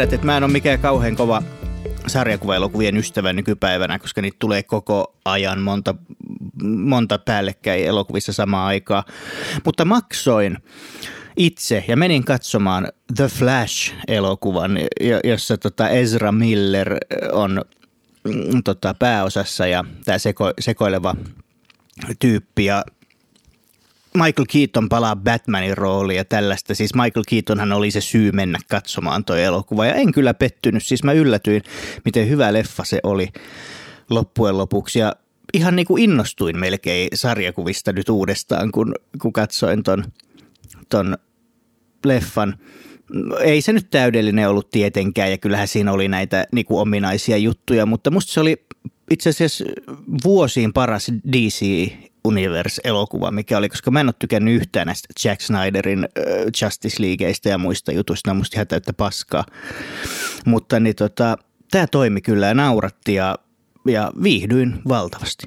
Tiedät, että mä en ole mikään kauhean kova sarjakuvaelokuvien ystävä nykypäivänä, koska niitä tulee koko ajan monta, monta päällekkäin elokuvissa samaan aikaan. Mutta maksoin itse ja menin katsomaan The Flash-elokuvan, jossa tota Ezra Miller on mm, tota, pääosassa ja tämä seko, sekoileva tyyppi ja Michael Keaton palaa Batmanin rooliin ja tällaista. Siis Michael Keatonhan oli se syy mennä katsomaan toi elokuva ja en kyllä pettynyt. Siis mä yllätyin, miten hyvä leffa se oli loppujen lopuksi ja ihan niin kuin innostuin melkein sarjakuvista nyt uudestaan, kun, kun katsoin ton, ton leffan. Ei se nyt täydellinen ollut tietenkään ja kyllähän siinä oli näitä niin kuin ominaisia juttuja, mutta musta se oli itse asiassa vuosiin paras DC Universe-elokuva, mikä oli, koska mä en ole tykännyt yhtään näistä Jack Snyderin uh, Justice Leagueista ja muista jutuista, on musta ihan täyttä paskaa. Mutta niin tota, tämä toimi kyllä ja nauratti ja, ja viihdyin valtavasti.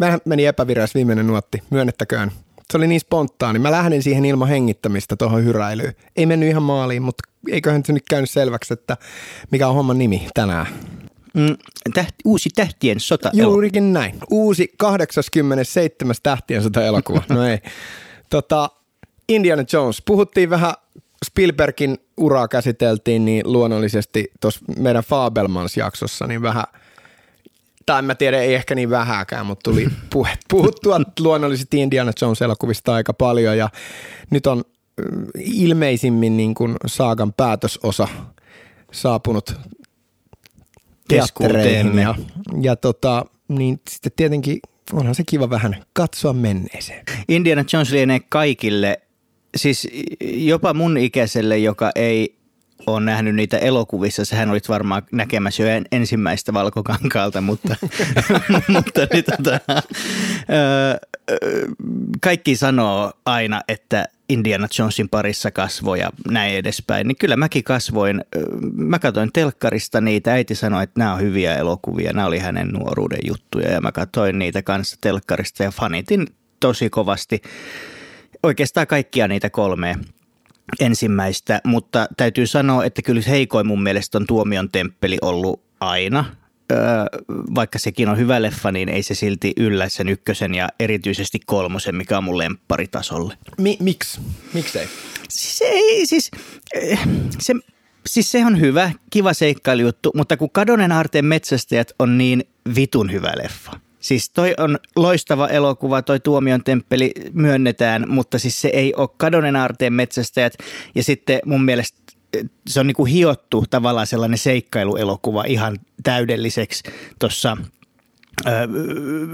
Vähän meni epävirras viimeinen nuotti, myönnettäköön. Se oli niin spontaani. Mä lähdin siihen ilman hengittämistä tuohon hyräilyyn. Ei mennyt ihan maaliin, mutta eiköhän se nyt käynyt selväksi, että mikä on homman nimi tänään. Mm, tähti, uusi Tähtien sota Juurikin näin. Uusi 87. Tähtien sota elokuva. No ei. Tota, Indiana Jones. Puhuttiin vähän Spielbergin uraa käsiteltiin, niin luonnollisesti tuossa meidän Fabelmans-jaksossa niin vähän – tai en mä tiedä, ei ehkä niin vähäkään, mutta tuli puhuttua luonnollisesti Indiana Jones-elokuvista aika paljon ja nyt on ilmeisimmin niin kuin saagan päätösosa saapunut teattereihin ja, ja tota, niin sitten tietenkin onhan se kiva vähän katsoa menneeseen. Indiana Jones lienee kaikille, siis jopa mun ikäiselle, joka ei ole nähnyt niitä elokuvissa. Sehän olit varmaan näkemässä jo ensimmäistä valkokankaalta, mutta, mutta niin, tota, kaikki sanoo aina, että Indiana Jonesin parissa kasvoi ja näin edespäin. Niin kyllä mäkin kasvoin. Mä katsoin telkkarista niitä. Äiti sanoi, että nämä on hyviä elokuvia. Nämä oli hänen nuoruuden juttuja ja mä katsoin niitä kanssa telkkarista ja fanitin tosi kovasti. Oikeastaan kaikkia niitä kolmea ensimmäistä, mutta täytyy sanoa, että kyllä heikoin mun mielestä on Tuomion temppeli ollut aina. Öö, vaikka sekin on hyvä leffa, niin ei se silti yllä sen ykkösen ja erityisesti kolmosen, mikä on mun lempparitasolle. Mi- miksi? Miksei? Siis ei, siis, eh, se, siis se on hyvä, kiva seikkailijuttu, mutta kun Kadonen aarteen metsästäjät on niin vitun hyvä leffa – Siis toi on loistava elokuva, toi Tuomion temppeli myönnetään, mutta siis se ei ole Kadonen aarteen metsästäjät. Ja sitten mun mielestä eh, se on niinku hiottu tavallaan sellainen seikkailuelokuva ihan täydelliseksi tuossa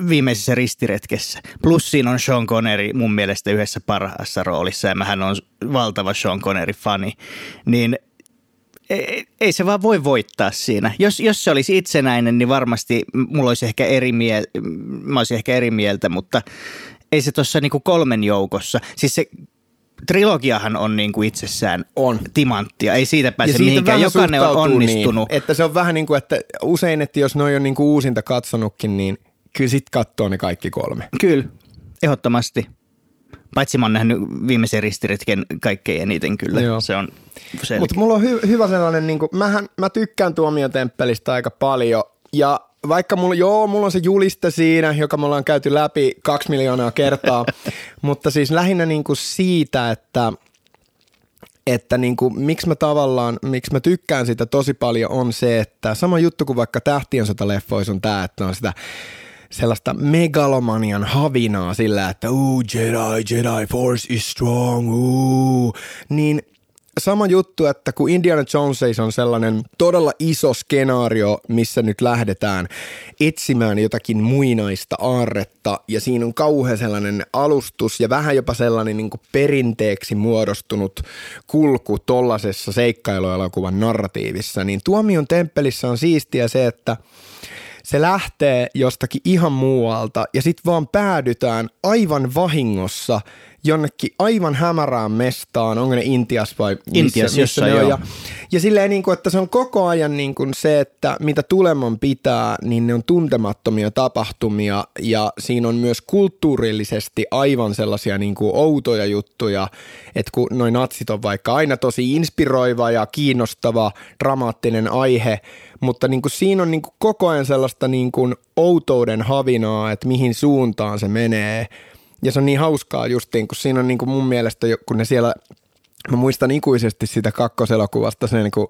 viimeisessä ristiretkessä. Plus siinä on Sean Connery mun mielestä yhdessä parhaassa roolissa ja mähän on valtava Sean Connery-fani. Niin ei, ei se vaan voi voittaa siinä. Jos, jos se olisi itsenäinen, niin varmasti mulla olisi ehkä eri, miel, mä olisin ehkä eri mieltä, mutta ei se tuossa niinku kolmen joukossa. Siis se trilogiahan on niinku itsessään on. timanttia, ei siitä pääse siitä mihinkään. Jokainen on niin, onnistunut. Niin, että se on vähän niin kuin, että usein, että jos noin on niinku uusinta katsonutkin, niin kyllä sit katsoo ne kaikki kolme. Kyllä, ehdottomasti. Paitsi mä oon nähnyt viimeisen ristiretken kaikkein eniten kyllä. Joo. Se on Mutta mulla on hy- hyvä sellainen, niin kuin, mähän, mä tykkään tuomiotemppelistä aika paljon ja vaikka mulla, joo, mulla on se juliste siinä, joka me ollaan käyty läpi kaksi miljoonaa kertaa, mutta siis lähinnä niin kuin siitä, että että niin kuin, miksi mä tavallaan, miksi mä tykkään sitä tosi paljon on se, että sama juttu kuin vaikka Tähtien sota-leffoissa on tämä, että on sitä sellaista megalomanian havinaa sillä, että uu, Jedi, Jedi, Force is strong, uu, niin sama juttu, että kun Indiana Jones on sellainen todella iso skenaario, missä nyt lähdetään etsimään jotakin muinaista aarretta ja siinä on kauhean sellainen alustus ja vähän jopa sellainen niin perinteeksi muodostunut kulku tollasessa seikkailuelokuvan narratiivissa, niin Tuomion temppelissä on siistiä se, että – se lähtee jostakin ihan muualta ja sitten vaan päädytään aivan vahingossa jonnekin aivan hämärään mestaan, onko ne Intias vai missä, Intias, missä ne on. Ja, ja silleen niin kuin, että se on koko ajan niin kuin se, että mitä tuleman pitää, niin ne on tuntemattomia tapahtumia ja siinä on myös kulttuurillisesti aivan sellaisia niin kuin outoja juttuja, että kun noin natsit on vaikka aina tosi inspiroiva ja kiinnostava, dramaattinen aihe, mutta niin kuin siinä on niin kuin koko ajan sellaista niin kuin outouden havinaa, että mihin suuntaan se menee. Ja se on niin hauskaa justiin, kun siinä on niin kuin mun mielestä, kun ne siellä, mä muistan ikuisesti sitä kakkoselokuvasta, se niin kuin,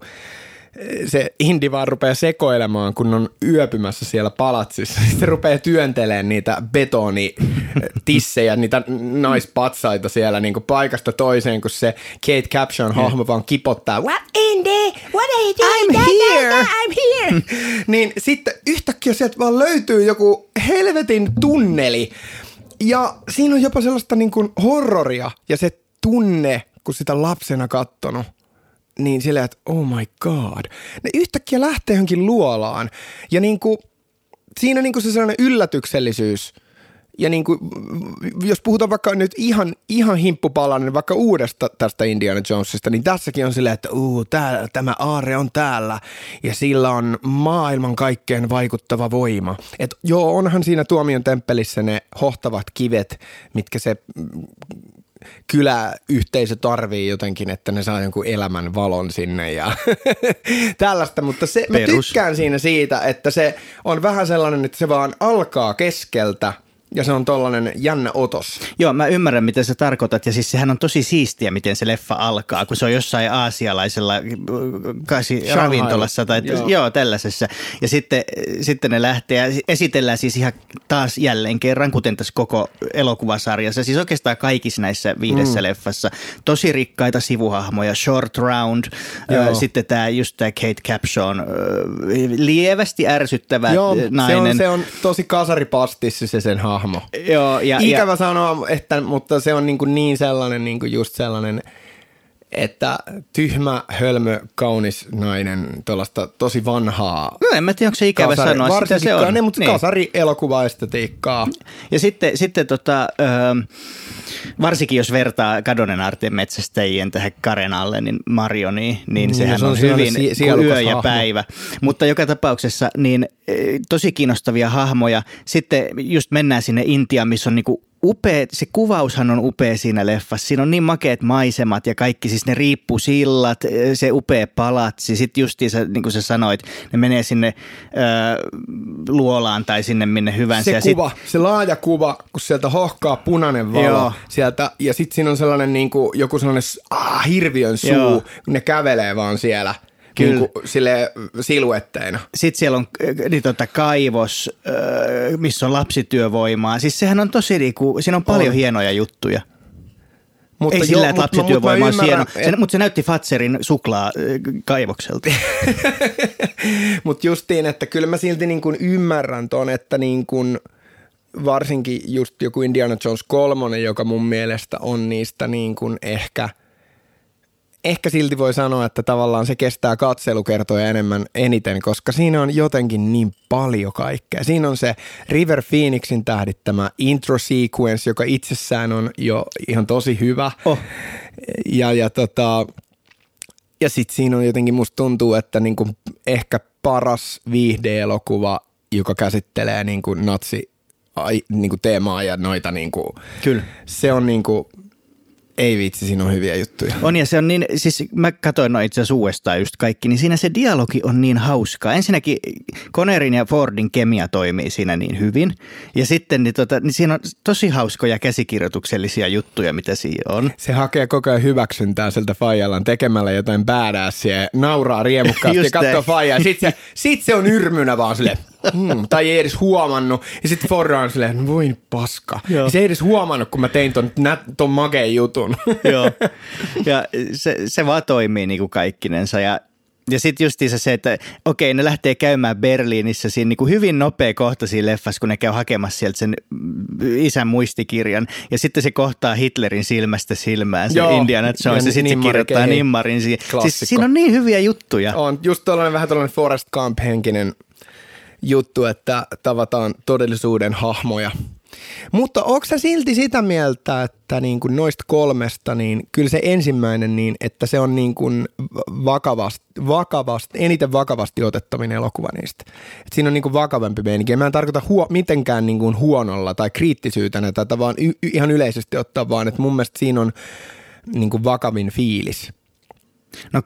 se Indi vaan rupeaa sekoilemaan, kun on yöpymässä siellä palatsissa. Sitten se rupeaa työntelemään niitä betonitissejä, niitä naispatsaita siellä niin kuin paikasta toiseen, kun se Kate Capshawn hahmo vaan kipottaa. What Indy? What are you doing? I'm here." I'm here. niin sitten yhtäkkiä sieltä vaan löytyy joku helvetin tunneli. Ja siinä on jopa sellaista niin kuin horroria ja se tunne, kun sitä lapsena kattonut, niin silleen, että oh my god. Ne yhtäkkiä lähtee johonkin luolaan. Ja niin kuin, siinä niin kuin se sellainen yllätyksellisyys. Ja niin kuin, jos puhutaan vaikka nyt ihan, ihan himppupalainen vaikka uudesta tästä Indiana Jonesista, niin tässäkin on silleen, että uu, tää, tämä aare on täällä ja sillä on maailman kaikkeen vaikuttava voima. Et joo, onhan siinä tuomion temppelissä ne hohtavat kivet, mitkä se kyläyhteisö tarvii jotenkin, että ne saa jonkun elämän valon sinne ja tällaista, mutta se, mä Perus. tykkään siinä siitä, että se on vähän sellainen, että se vaan alkaa keskeltä ja se on tollainen jännä otos. Joo, mä ymmärrän, mitä sä tarkoitat. Ja siis sehän on tosi siistiä, miten se leffa alkaa, kun se on jossain aasialaisella äh, kasi, ravintolassa tai joo. Joo. joo, tällaisessa. Ja sitten, sitten ne lähtee ja esitellään siis ihan taas jälleen kerran, kuten tässä koko elokuvasarjassa. Siis oikeastaan kaikissa näissä viidessä mm. leffassa. Tosi rikkaita sivuhahmoja, Short Round, Joo. äh, sitten tämä just tämä Kate Capshawn, äh, lievästi ärsyttävä Joo, äh, se nainen. on, se on tosi kasaripastissi se sen hahmo. Joo, ja, Ikävä ja, sanoa, että, mutta se on niin, kuin niin sellainen niin kuin just sellainen, että tyhmä, hölmö, kaunis nainen, tuollaista tosi vanhaa no en mä tiedä, onko se ikävä kasari, sanoa, sitä se on. Ne, mutta niin. kasari elokuvaestetiikkaa. Ja sitten, sitten tota, öö, varsinkin jos vertaa Kadonen Arten metsästäjien tähän Karenalle, niin Marioniin, niin Mm, sehän se on on, hyvin si- yö ja hahmo. päivä. Mutta joka tapauksessa niin tosi kiinnostavia hahmoja. Sitten just mennään sinne Intiaan, missä on niinku upea, se kuvaushan on upea siinä leffassa. Siinä on niin makeat maisemat ja kaikki, siis ne riippusillat, eh, se upea palatsi. Sitten justiinsa, niin kuin sä sanoit, ne menee sinne ö, luolaan tai sinne minne hyvänsä. Se ja sit- kuva, se laaja kuva, kun sieltä hohkaa punainen valo Joo. sieltä, ja sitten siinä on sellainen niin kuin, joku sellainen ah, hirviön suu, Joo. kun ne kävelee vaan siellä Kyllä. niin kuin, sille siluetteina. Sitten siellä on niin tota, kaivos, missä on lapsityövoimaa. Siis sehän on tosi, niinku, siinä on paljon On. hienoja juttuja. Mutta Ei sillä, että lapsityövoima on hieno. Se, mutta se näytti Fatserin suklaa kaivokselta. Mutta justiin, että kyllä mä silti niin kuin ymmärrän ton, että niin kuin varsinkin just joku Indiana Jones 3, joka mun mielestä on niistä niin kuin ehkä, ehkä silti voi sanoa, että tavallaan se kestää katselukertoja enemmän eniten, koska siinä on jotenkin niin paljon kaikkea. Siinä on se River Phoenixin tähdittämä intro sequence, joka itsessään on jo ihan tosi hyvä. Oh. Ja, ja tota, ja sitten siinä on jotenkin musta tuntuu, että niinku ehkä paras viihdeelokuva, joka käsittelee niinku natsi ai, niinku teemaa ja noita niinku, Kyllä. se on niinku, ei vitsi, siinä on hyviä juttuja. On ja se on niin, siis mä katsoin no itse asiassa uudestaan just kaikki, niin siinä se dialogi on niin hauskaa. Ensinnäkin Connerin ja Fordin kemia toimii siinä niin hyvin. Ja sitten niin tota, niin siinä on tosi hauskoja käsikirjoituksellisia juttuja, mitä siinä on. Se hakee koko ajan hyväksyntää sieltä Fajallaan tekemällä jotain badassia ja nauraa riemukkaasti ja katsoo. Fajaa. Sitten se, sit se on yrmynä vaan silleen, hmm, tai ei edes huomannut. Ja sitten Ford on silleen, no voin paska. Joo. Ja se ei edes huomannut, kun mä tein ton, ton makeen jutun. Joo. Ja se, se vaan toimii niin kuin kaikkinensa. Ja, ja sitten justiinsa se, että okei, ne lähtee käymään Berliinissä siinä niin kuin hyvin nopea kohta siinä leffassa, kun ne käy hakemassa sieltä sen isän muistikirjan. Ja sitten se kohtaa Hitlerin silmästä silmään, se Joo. Indiana Jones, ja, Ja sitten se kirjoittaa nimmarin siihen. Siis siinä on niin hyviä juttuja. on just tällainen vähän tällainen Forrest Gump-henkinen juttu, että tavataan todellisuuden hahmoja. Mutta onko sä silti sitä mieltä, että niin kuin noista kolmesta, niin kyllä se ensimmäinen, niin että se on niin kuin vakavasti, vakavasti, eniten vakavasti otettavinen elokuva niistä. Et siinä on niin kuin vakavampi meininki. Mä en tarkoita huo, mitenkään niin kuin huonolla tai kriittisyytenä tätä, vaan y- ihan yleisesti ottaa vaan, että mun mielestä siinä on niin kuin vakavin fiilis. No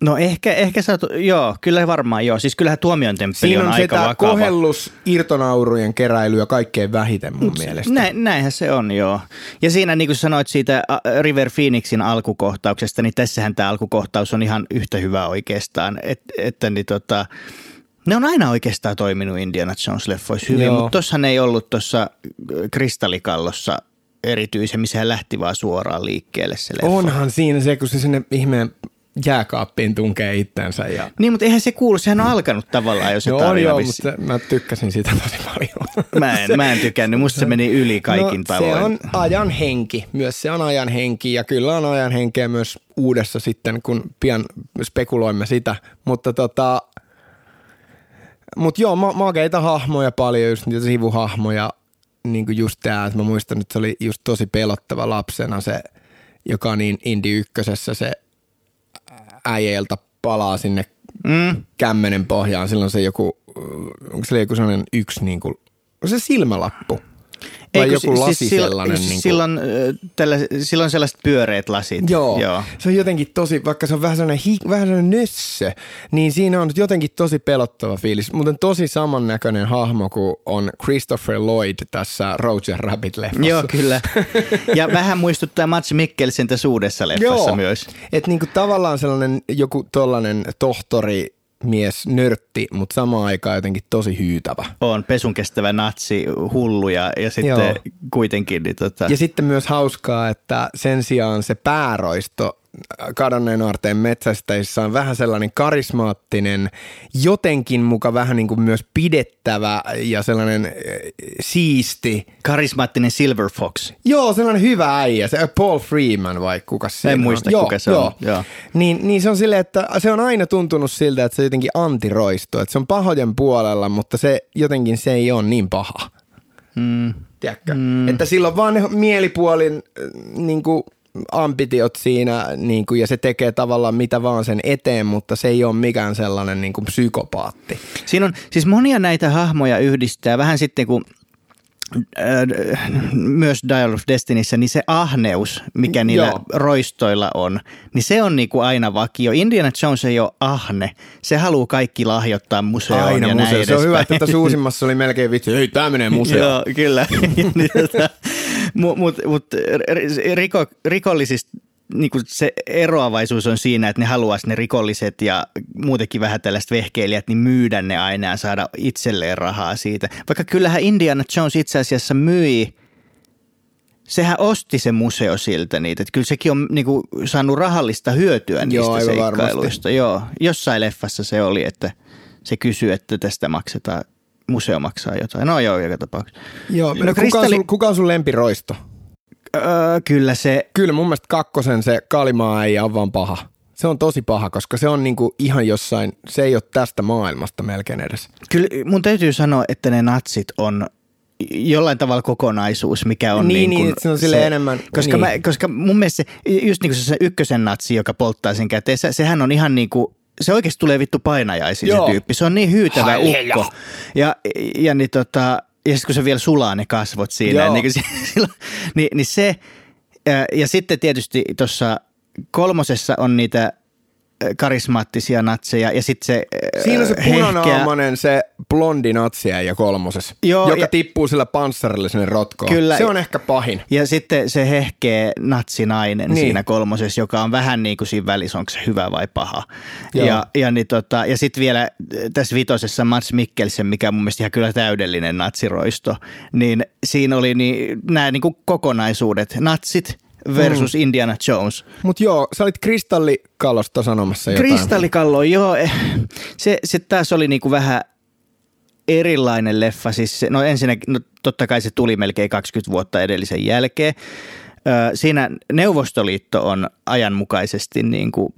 No ehkä, ehkä sä, joo, kyllä varmaan joo. Siis kyllähän tuomion temppeli on, on aika vakava. kohellus, irtonaurujen keräilyä kaikkein vähiten mun mielestä. Näin, näinhän se on, joo. Ja siinä niin kuin sanoit siitä River Phoenixin alkukohtauksesta, niin tässähän tämä alkukohtaus on ihan yhtä hyvä oikeastaan. Et, että niin tota, ne on aina oikeastaan toiminut Indiana Jones-leffoissa hyvin, joo. mutta tuossahan ei ollut tuossa kristallikallossa erityisemmin, sehän lähti vaan suoraan liikkeelle se leffa. Onhan siinä se, kun se sinne ihmeen jääkaappiin tunkee itsensä. Ja... Niin, mutta eihän se kuulu, sehän on alkanut tavallaan jo se no, tarina. Joo, mutta mä tykkäsin sitä tosi paljon. Mä en, mä en tykännyt, musta se meni yli kaikin no, tavoin. se on ajan henki, myös se on ajan henki ja kyllä on ajan henkeä myös uudessa sitten, kun pian spekuloimme sitä, mutta tota, mutta joo, ma- makeita hahmoja paljon, just niitä sivuhahmoja, niin kuin just tämä, että mä muistan, että se oli just tosi pelottava lapsena se, joka on niin Indi ykkösessä se äijältä palaa sinne mm. kämmenen pohjaan. Silloin se joku, onko se joku sellainen yksi niin kuin, se silmälappu? Vai Ei, joku lasi siis sellainen? Siis niin kuin... silloin, tällä, silloin sellaiset pyöreät lasit. Joo, Joo, se on jotenkin tosi, vaikka se on vähän sellainen, hi, vähän sellainen nössö, niin siinä on jotenkin tosi pelottava fiilis. Muuten tosi samannäköinen hahmo kuin on Christopher Lloyd tässä Roger Rabbit-leffassa. Joo, kyllä. Ja vähän muistuttaa Mats Mikkelsen tässä uudessa leffassa Joo. myös. Että niinku tavallaan sellainen joku tollainen tohtori mies nörtti, mutta samaan aikaan jotenkin tosi hyytävä. On pesun kestävä natsi, hullu ja, ja sitten Joo. kuitenkin. Niin tota... Ja sitten myös hauskaa, että sen sijaan se pääroisto kadonneen aarteen metsästäjissä on vähän sellainen karismaattinen, jotenkin muka vähän niin kuin myös pidettävä ja sellainen äh, siisti. Karismaattinen Silver Fox. Joo, sellainen hyvä äijä, se Paul Freeman vai kuka se En muista, on. Joo, kuka se joo. on. Joo. Niin, niin se on silleen, että se on aina tuntunut siltä, että se jotenkin antiroisto, että se on pahojen puolella, mutta se jotenkin se ei ole niin paha. Mm. Tiedätkö? Mm. Että silloin vaan ne mielipuolin äh, niin kuin ambitiot siinä niin kuin, ja se tekee tavallaan mitä vaan sen eteen, mutta se ei ole mikään sellainen niin kuin psykopaatti. Siinä on siis monia näitä hahmoja yhdistää vähän sitten kun myös Dial of Destinyssä, niin se ahneus, mikä niillä Joo. roistoilla on, niin se on niinku aina vakio. Indiana Jones ei ole ahne. Se haluaa kaikki lahjoittaa museoon aina ja museo. näin Se on hyvä, että tässä uusimmassa oli melkein vitsi, ei tämä menee museoon. Joo, kyllä. Mutta mut, mut, riko, rikollisista niin kuin se eroavaisuus on siinä, että ne haluaisi ne rikolliset ja muutenkin vähän tällaiset vehkeilijät, niin myydä ne aina ja saada itselleen rahaa siitä. Vaikka kyllähän Indiana Jones itse asiassa myi, sehän osti se museo siltä niitä, että kyllä sekin on niin kuin, saanut rahallista hyötyä niistä Joo, seikkailuista. Joo, jossain leffassa se oli, että se kysyy, että tästä maksetaan, museo maksaa jotain. No joo, joka tapauksessa. Joo, no, kuka, kristalli... on sun, kuka on sun lempiroisto? Öö, kyllä se... Kyllä mun mielestä kakkosen se Kalimaa ei ole vaan paha. Se on tosi paha, koska se on niinku ihan jossain, se ei ole tästä maailmasta melkein edes. Kyllä mun täytyy sanoa, että ne natsit on jollain tavalla kokonaisuus, mikä on niin, niin, niin se on sille enemmän. Koska, niin. mä, koska mun mielestä se, just niin kuin se ykkösen natsi, joka polttaa sen käteen, se, sehän on ihan niin kuin, se oikeasti tulee vittu painajaisiin se tyyppi. Se on niin hyytävä Halleluja. ukko. Ja, ja niin tota, ja sitten kun se vielä sulaa ne kasvot siinä, Joo. niin, kuin silloin, niin, niin se, ja sitten tietysti tuossa kolmosessa on niitä karismaattisia natseja ja sitten se ää, Siinä on se punanaamainen, se blondi natsia ja kolmosessa, Joo, joka ja- tippuu sillä panssarilla sinne rotkoon. Kyllä. Se on ehkä pahin. Ja sitten se hehkeä natsinainen Niin. niin. siinä kolmosessa, joka on vähän niin kuin siinä välissä, onko se hyvä vai paha. Joo. Ja, ja, niin tota, ja sitten vielä tässä vitosessa Mats Mikkelsen, mikä on mun mielestä ihan kyllä täydellinen natsiroisto, niin siinä oli niin, nämä niin kuin kokonaisuudet, natsit versus mm. Indiana Jones. Mutta joo, sä olit kristallikallosta sanomassa jotain. Kristallikallo, joo. eh, Se, se taas oli niinku vähän erilainen leffa. Siis se, no ensinnäkin, no totta kai se tuli melkein 20 vuotta edellisen jälkeen. Ö, siinä Neuvostoliitto on ajanmukaisesti niin kuin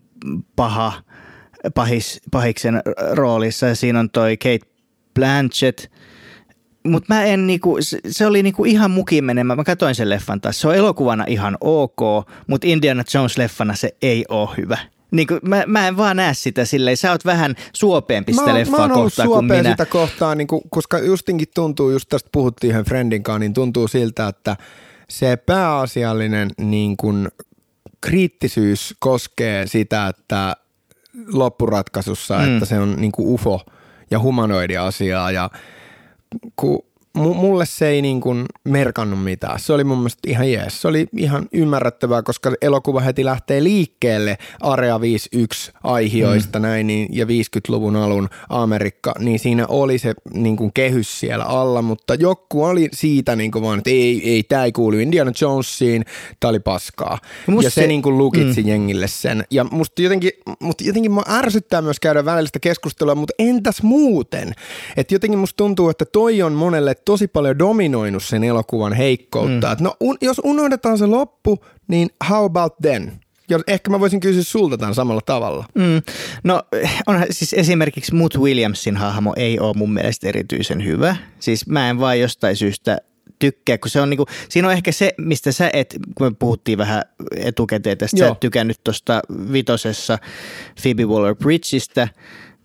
paha, pahis, pahiksen roolissa. Ja siinä on toi Kate Blanchett, mutta mä en niinku, se, oli niinku ihan mukin menemä. Mä katsoin sen leffan taas. Se on elokuvana ihan ok, mutta Indiana Jones-leffana se ei ole hyvä. Niin kuin, mä, mä en vaan näe sitä silleen, sä oot vähän suopeampi sitä mä, leffaa kohtaan kuin minä. sitä kohtaa, niin kuin, koska justinkin tuntuu, just tästä puhuttiin yhden friendin kanssa, niin tuntuu siltä, että se pääasiallinen niin kuin, kriittisyys koskee sitä, että loppuratkaisussa, mm. että se on niin kuin UFO ja humanoidi asiaa ja kun mulle se ei niin kuin merkannut mitään. Se oli mun mielestä ihan jees. Se oli ihan ymmärrettävää, koska elokuva heti lähtee liikkeelle Area 51 aihioista mm. näin niin, ja 50-luvun alun Amerikka, niin siinä oli se niin kuin kehys siellä alla, mutta joku oli siitä niin kuin vaan, että ei, ei tämä ei kuulu Indiana Jonesiin, tämä oli paskaa. Musta ja se, se niin kuin lukitsi mm. jengille sen. Ja musta jotenkin, mutta jotenkin mä ärsyttää myös käydä välillistä keskustelua, mutta entäs muuten? Että jotenkin musta tuntuu, että toi on monelle tosi paljon dominoinut sen elokuvan heikkoutta. Mm. Et no un, jos unohdetaan se loppu, niin how about then? Jos, ehkä mä voisin kysyä sulta tämän samalla tavalla. Mm. No onhan siis esimerkiksi Mut Williamsin hahmo ei ole mun mielestä erityisen hyvä. Siis mä en vaan jostain syystä tykkää, kun se on niinku, siinä on ehkä se, mistä sä et, kun me puhuttiin vähän etukäteen tästä, Joo. sä et tykännyt tuosta vitosessa Phoebe Waller-Bridgeistä,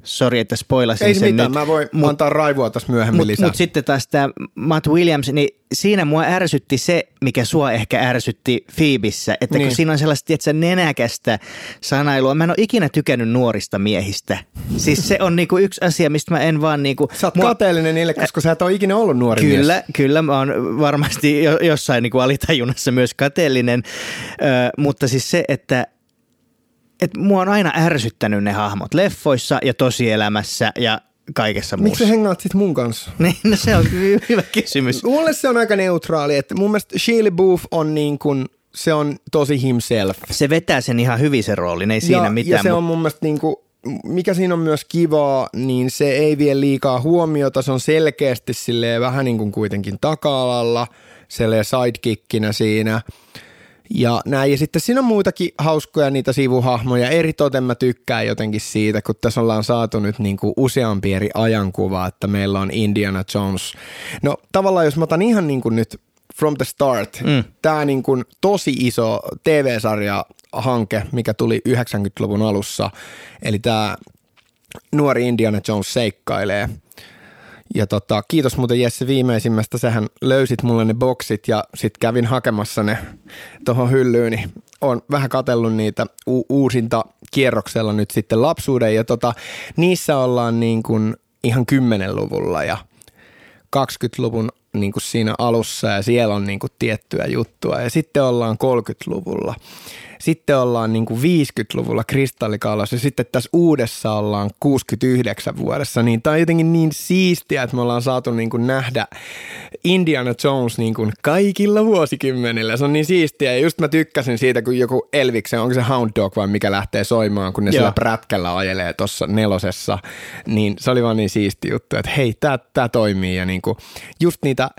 Sori, että spoilasin Ei sen mitään, nyt. mä voin mut, antaa raivoa tässä myöhemmin mut, lisää. Mutta sitten taas tämä Matt Williams, niin siinä mua ärsytti se, mikä sua ehkä ärsytti Phoebissä, että niin. kun siinä on sellaista tietysti, nenäkästä sanailua. Mä en ole ikinä tykännyt nuorista miehistä. Siis se on niinku yksi asia, mistä mä en vaan niinku... Sä oot mua... kateellinen niille, koska sä et ole ikinä ollut nuori Kyllä, mies. kyllä. Mä oon varmasti jossain niinku alitajunnassa myös kateellinen, Ö, mutta siis se, että että mua on aina ärsyttänyt ne hahmot leffoissa ja tosielämässä ja kaikessa muussa. Miksi sä hengaat sit mun kanssa? Niin, no se on hyvä kysymys. Mulle se on aika neutraali, että mun mielestä Shirley Booth on niin kuin, se on tosi himself. Se vetää sen ihan hyvin sen roolin, ei siinä ja, mitään. Ja se on mun mielestä niin kuin, mikä siinä on myös kivaa, niin se ei vie liikaa huomiota, se on selkeästi silleen vähän niin kuin kuitenkin taka-alalla, sidekickinä siinä – ja näin. Ja sitten siinä on muitakin hauskoja niitä sivuhahmoja. Eri toten mä tykkään jotenkin siitä, kun tässä ollaan saatu nyt niin kuin useampi eri ajankuva, että meillä on Indiana Jones. No tavallaan jos mä otan ihan niin kuin nyt from the start, mm. tämä niin kuin tosi iso TV-sarja hanke, mikä tuli 90-luvun alussa, eli tämä nuori Indiana Jones seikkailee – ja tota, kiitos muuten Jesse viimeisimmästä, sähän löysit mulle ne boksit ja sitten kävin hakemassa ne tuohon hyllyyn, niin on vähän katellut niitä u- uusinta kierroksella nyt sitten lapsuuden. Ja tota, niissä ollaan niin kuin ihan kymmenen-luvulla ja 20-luvun niin kuin siinä alussa ja siellä on niin kuin tiettyä juttua. Ja sitten ollaan 30-luvulla sitten ollaan niin kuin 50-luvulla kristallikaalassa ja sitten tässä uudessa ollaan 69 vuodessa, niin tämä on jotenkin niin siistiä, että me ollaan saatu niin kuin nähdä Indiana Jones niin kuin kaikilla vuosikymmenillä. Se on niin siistiä ja just mä tykkäsin siitä, kun joku Elviksen, onko se Hound Dog vai mikä lähtee soimaan, kun ne Joo. sillä prätkällä ajelee tuossa nelosessa, niin se oli vaan niin siisti juttu, että hei, tämä toimii ja niin kuin just niitä –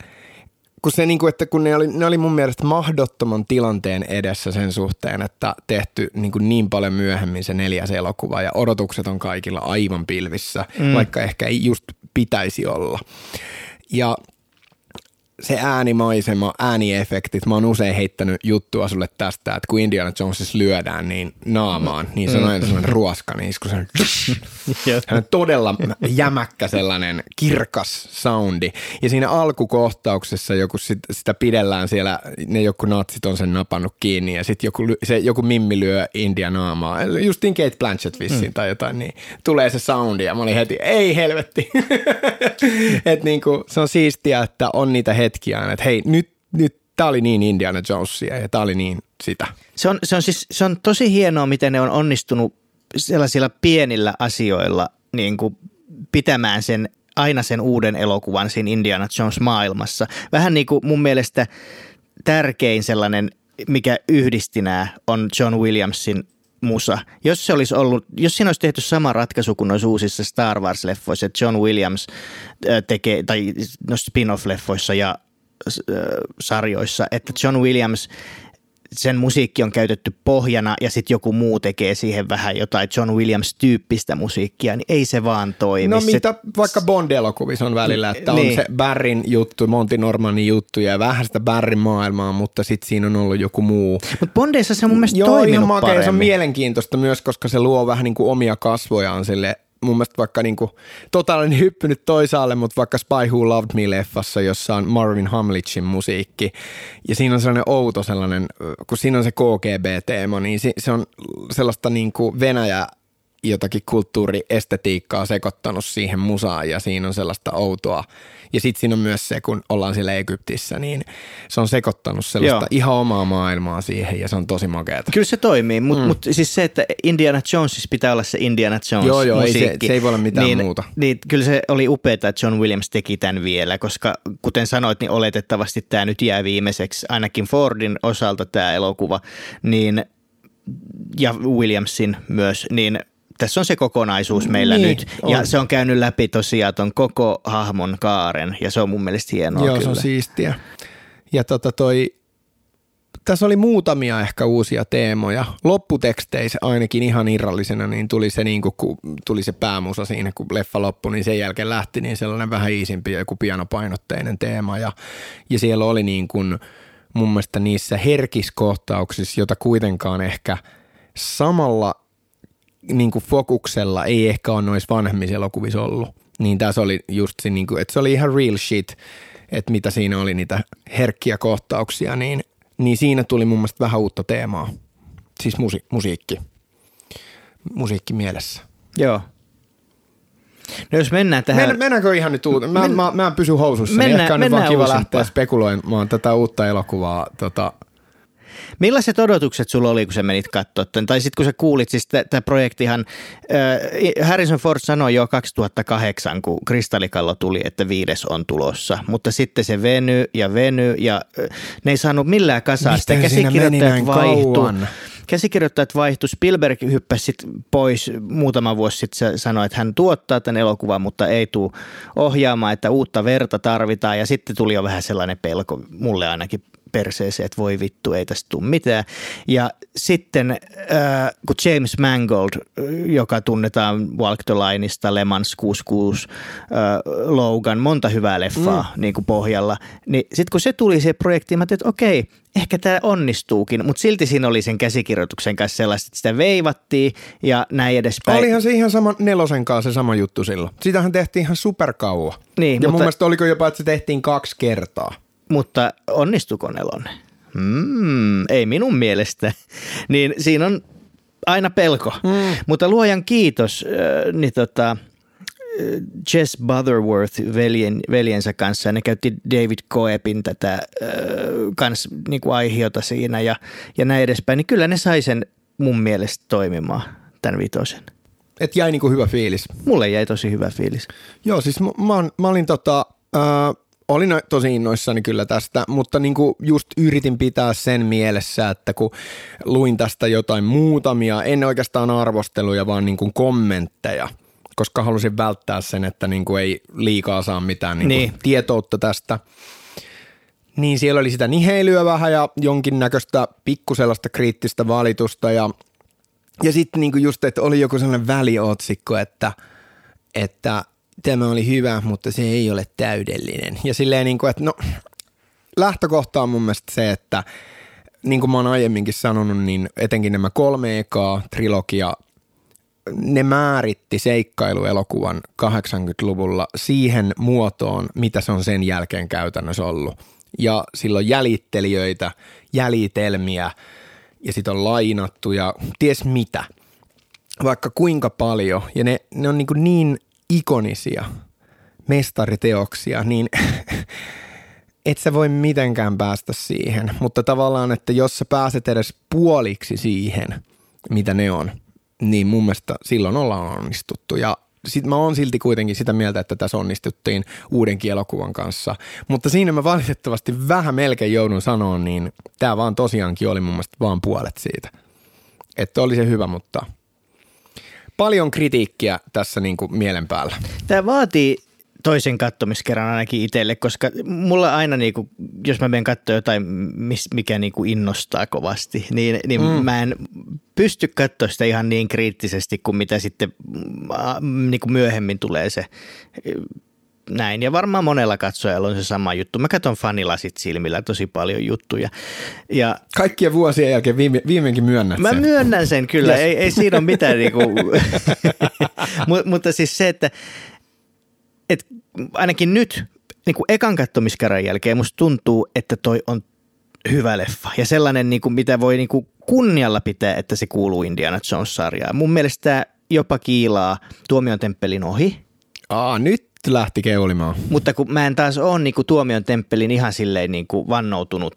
kun se niin kuin, että kun ne oli, ne oli mun mielestä mahdottoman tilanteen edessä sen suhteen, että tehty niin, kuin niin paljon myöhemmin se neljäs elokuva ja odotukset on kaikilla aivan pilvissä, mm. vaikka ehkä ei just pitäisi olla. Ja se äänimaisema, ääniefektit, mä oon usein heittänyt juttua sulle tästä, että kun Indiana Jonesissa lyödään niin naamaan, niin se on aina sellainen ruoska, niin kun se on, todella jämäkkä sellainen kirkas soundi. Ja siinä alkukohtauksessa joku sit, sitä pidellään siellä, ne joku natsit on sen napannut kiinni ja sitten joku, se, joku mimmi lyö India naamaa, justiin Kate Blanchett vissiin mm. tai jotain, niin tulee se soundi ja mä olin heti, ei helvetti. että niinku, se on siistiä, että on niitä hetkiään, että hei, nyt, nyt tämä oli niin Indiana Jonesia ja tämä oli niin sitä. Se on, se, on siis, se on tosi hienoa, miten ne on onnistunut sellaisilla pienillä asioilla niin kuin pitämään sen aina sen uuden elokuvan siinä Indiana Jones maailmassa. Vähän niin kuin mun mielestä tärkein sellainen, mikä yhdisti nämä, on John Williamsin musa. Jos se olisi ollut, jos siinä olisi tehty sama ratkaisu kuin noissa uusissa Star Wars-leffoissa, että John Williams tekee, tai noissa spin-off-leffoissa ja sarjoissa, että John Williams sen musiikki on käytetty pohjana ja sitten joku muu tekee siihen vähän jotain John Williams-tyyppistä musiikkia, niin ei se vaan toimi. No se, mitä vaikka Bond-elokuvissa on välillä, että on Niin. se Barrin juttu, Monty Normanin juttu ja vähän sitä Barrin maailmaa, mutta sitten siinä on ollut joku muu. mutta Bondeissa se on mun mielestä Joo, ihan toiminut makea. Se on mielenkiintoista myös, koska se luo vähän niin kuin omia kasvojaan sille mun mielestä vaikka niin kuin, tota olen hyppynyt toisaalle, mutta vaikka Spy Who Loved Me-leffassa, jossa on Marvin Hamlichin musiikki, ja siinä on sellainen outo sellainen, kun siinä on se KGB-teema, niin se, se on sellaista niin kuin Venäjä jotakin kulttuuriestetiikkaa sekoittanut siihen musaan ja siinä on sellaista outoa. Ja sitten siinä on myös se, kun ollaan siellä Egyptissä, niin se on sekoittanut sellaista Joo. ihan omaa maailmaa siihen ja se on tosi makeata. Kyllä se toimii, mutta mm. mut siis se, että Indiana Jonesissa pitää olla se Indiana Jones Joo, joo, ei se- se ei voi olla mitään niin, muuta. Niin, kyllä se oli upeaa, että John Williams teki tämän vielä, koska kuten sanoit, niin oletettavasti tämä nyt jää viimeiseksi, ainakin Fordin osalta tämä elokuva, niin, ja Williamsin myös, niin tässä on se kokonaisuus meillä Niin, nyt. Ja on. se on käynyt läpi tosiaan ton koko hahmon kaaren, ja se on mun mielestä hienoa Joo, kyllä. se on siistiä. Ja tota toi, tässä oli muutamia ehkä uusia teemoja. Lopputeksteissä ainakin ihan irrallisena, niin tuli se, niin kuin, kun tuli se päämusa siinä, kun leffa loppui, niin sen jälkeen lähti niin sellainen vähän iisimpi joku pianopainotteinen teema. Ja, ja siellä oli niin kuin, mun mielestä niissä herkiskohtauksissa, jota kuitenkaan ehkä samalla niin kuin fokuksella ei ehkä ole noissa vanhemmissa elokuvissa ollut. Niin tässä oli just se, niin kuin, että se oli ihan real shit, että mitä siinä oli niitä herkkiä kohtauksia, niin, niin siinä tuli mun mielestä vähän uutta teemaa. Siis musi, musiikki. Musiikki mielessä. Joo. No jos mennään tähän... Men, mennäänkö ihan nyt uuteen? Mä, Men- mä, mä en pysy housussa, niin Mennään- ehkä on nyt vaan kiva uusimpaan. lähteä spekuloimaan tätä uutta elokuvaa. Tota, Millaiset odotukset sulla oli, kun sä menit katsoa tämän? Tai sitten kun sä kuulit, siis tämä projektihan, äh, Harrison Ford sanoi jo 2008, kun Kristallikallo tuli, että viides on tulossa. Mutta sitten se veny ja veny ja äh, ne ei saanut millään kasaan. Mistä käsikirjoittajat näin vaihtu. kauan? Käsikirjoittajat vaihtu. Spielberg hyppäsi sit pois muutama vuosi sitten sanoi, että hän tuottaa tämän elokuvan, mutta ei tule ohjaamaan, että uutta verta tarvitaan. Ja sitten tuli jo vähän sellainen pelko, mulle ainakin perseeseen, että voi vittu, ei tästä tule mitään. Ja sitten äh, kun James Mangold, äh, joka tunnetaan Walk the Lineista, Le Mans 66, äh, Logan, monta hyvää leffaa mm. niin kuin pohjalla, niin sitten kun se tuli siihen projektiin, mä että okei, ehkä tämä onnistuukin, mutta silti siinä oli sen käsikirjoituksen kanssa sellaista, että sitä veivattiin ja näin edespäin. Olihan se ihan sama nelosen kanssa se sama juttu silloin. Sitähän tehtiin ihan superkauan. Niin, ja mutta- mun mielestä oliko jopa, että se tehtiin kaksi kertaa. Mutta onnistuko nelonen? Mm, ei minun mielestä. niin siinä on aina pelko. Mm. Mutta luojan kiitos, äh, niin tota, Jess Butterworth veljen, veljensä kanssa, ne käytti David Coepin tätä äh, kans, niin kuin aihiota siinä ja, ja näin edespäin, niin kyllä ne sai sen mun mielestä toimimaan, tämän vitosen. Et jäi niinku hyvä fiilis. Mulle jäi tosi hyvä fiilis. Joo, siis mä, mä, mä olin tota, äh, olin no- tosi innoissani kyllä tästä, mutta niinku just yritin pitää sen mielessä, että kun luin tästä jotain muutamia, en oikeastaan arvosteluja, vaan niinku kommentteja, koska halusin välttää sen, että niinku ei liikaa saa mitään niinku Niin. tietoutta tästä. Niin siellä oli sitä niheilyä vähän ja jonkinnäköistä pikku sellaista kriittistä valitusta ja, ja sitten niinku just, että oli joku sellainen väliotsikko, että, että tämä oli hyvä, mutta se ei ole täydellinen. Ja silleen niinku, että no lähtökohta on mun mielestä se, että niin kuin mä oon aiemminkin sanonut, niin etenkin nämä kolme ekaa trilogia, ne määritti seikkailuelokuvan 80-luvulla siihen muotoon, mitä se on sen jälkeen käytännössä ollut. Ja silloin jäljittelijöitä, jäljitelmiä ja sitten on lainattu ja ties mitä. Vaikka kuinka paljon. Ja ne, ne on niin, kuin niin ikonisia mestariteoksia, niin et sä voi mitenkään päästä siihen. Mutta tavallaan, että jos sä pääset edes puoliksi siihen, mitä ne on, niin mun mielestä silloin ollaan onnistuttu. Ja sit mä oon silti kuitenkin sitä mieltä, että tässä onnistuttiin uuden elokuvan kanssa. Mutta siinä mä valitettavasti vähän melkein joudun sanoa, niin tämä vaan tosiaankin oli mun mielestä vaan puolet siitä. Että oli se hyvä, mutta paljon kritiikkiä tässä niin kuin mielen päällä. Tämä vaatii toisen kattomiskerran ainakin itselle, koska mulla aina, niinku, jos mä menen katsoa jotain, mikä niinku innostaa kovasti, niin, niin mm. mä en pysty katsoa sitä ihan niin kriittisesti kuin mitä sitten niinku myöhemmin tulee se näin. Ja varmaan monella katsojalla on se sama juttu. Mä katson fanilasit silmillä tosi paljon juttuja. Ja Kaikkien vuosien jälkeen viime, viimeinkin myönnät Mä sen. myönnän sen kyllä, yes. ei, ei siinä ole mitään niinku, Mut, mutta siis se, että et ainakin nyt niin kuin ekan kattomiskerran jälkeen musta tuntuu, että toi on hyvä leffa ja sellainen, niin kuin, mitä voi niin kuin kunnialla pitää, että se kuuluu Indiana Jones-sarjaan. Mun mielestä jopa kiilaa Tuomion temppelin ohi. Aa, nyt lähti keulimaan. Mutta kun mä en taas ole niin kuin Tuomion temppelin ihan silleen niin kuin vannoutunut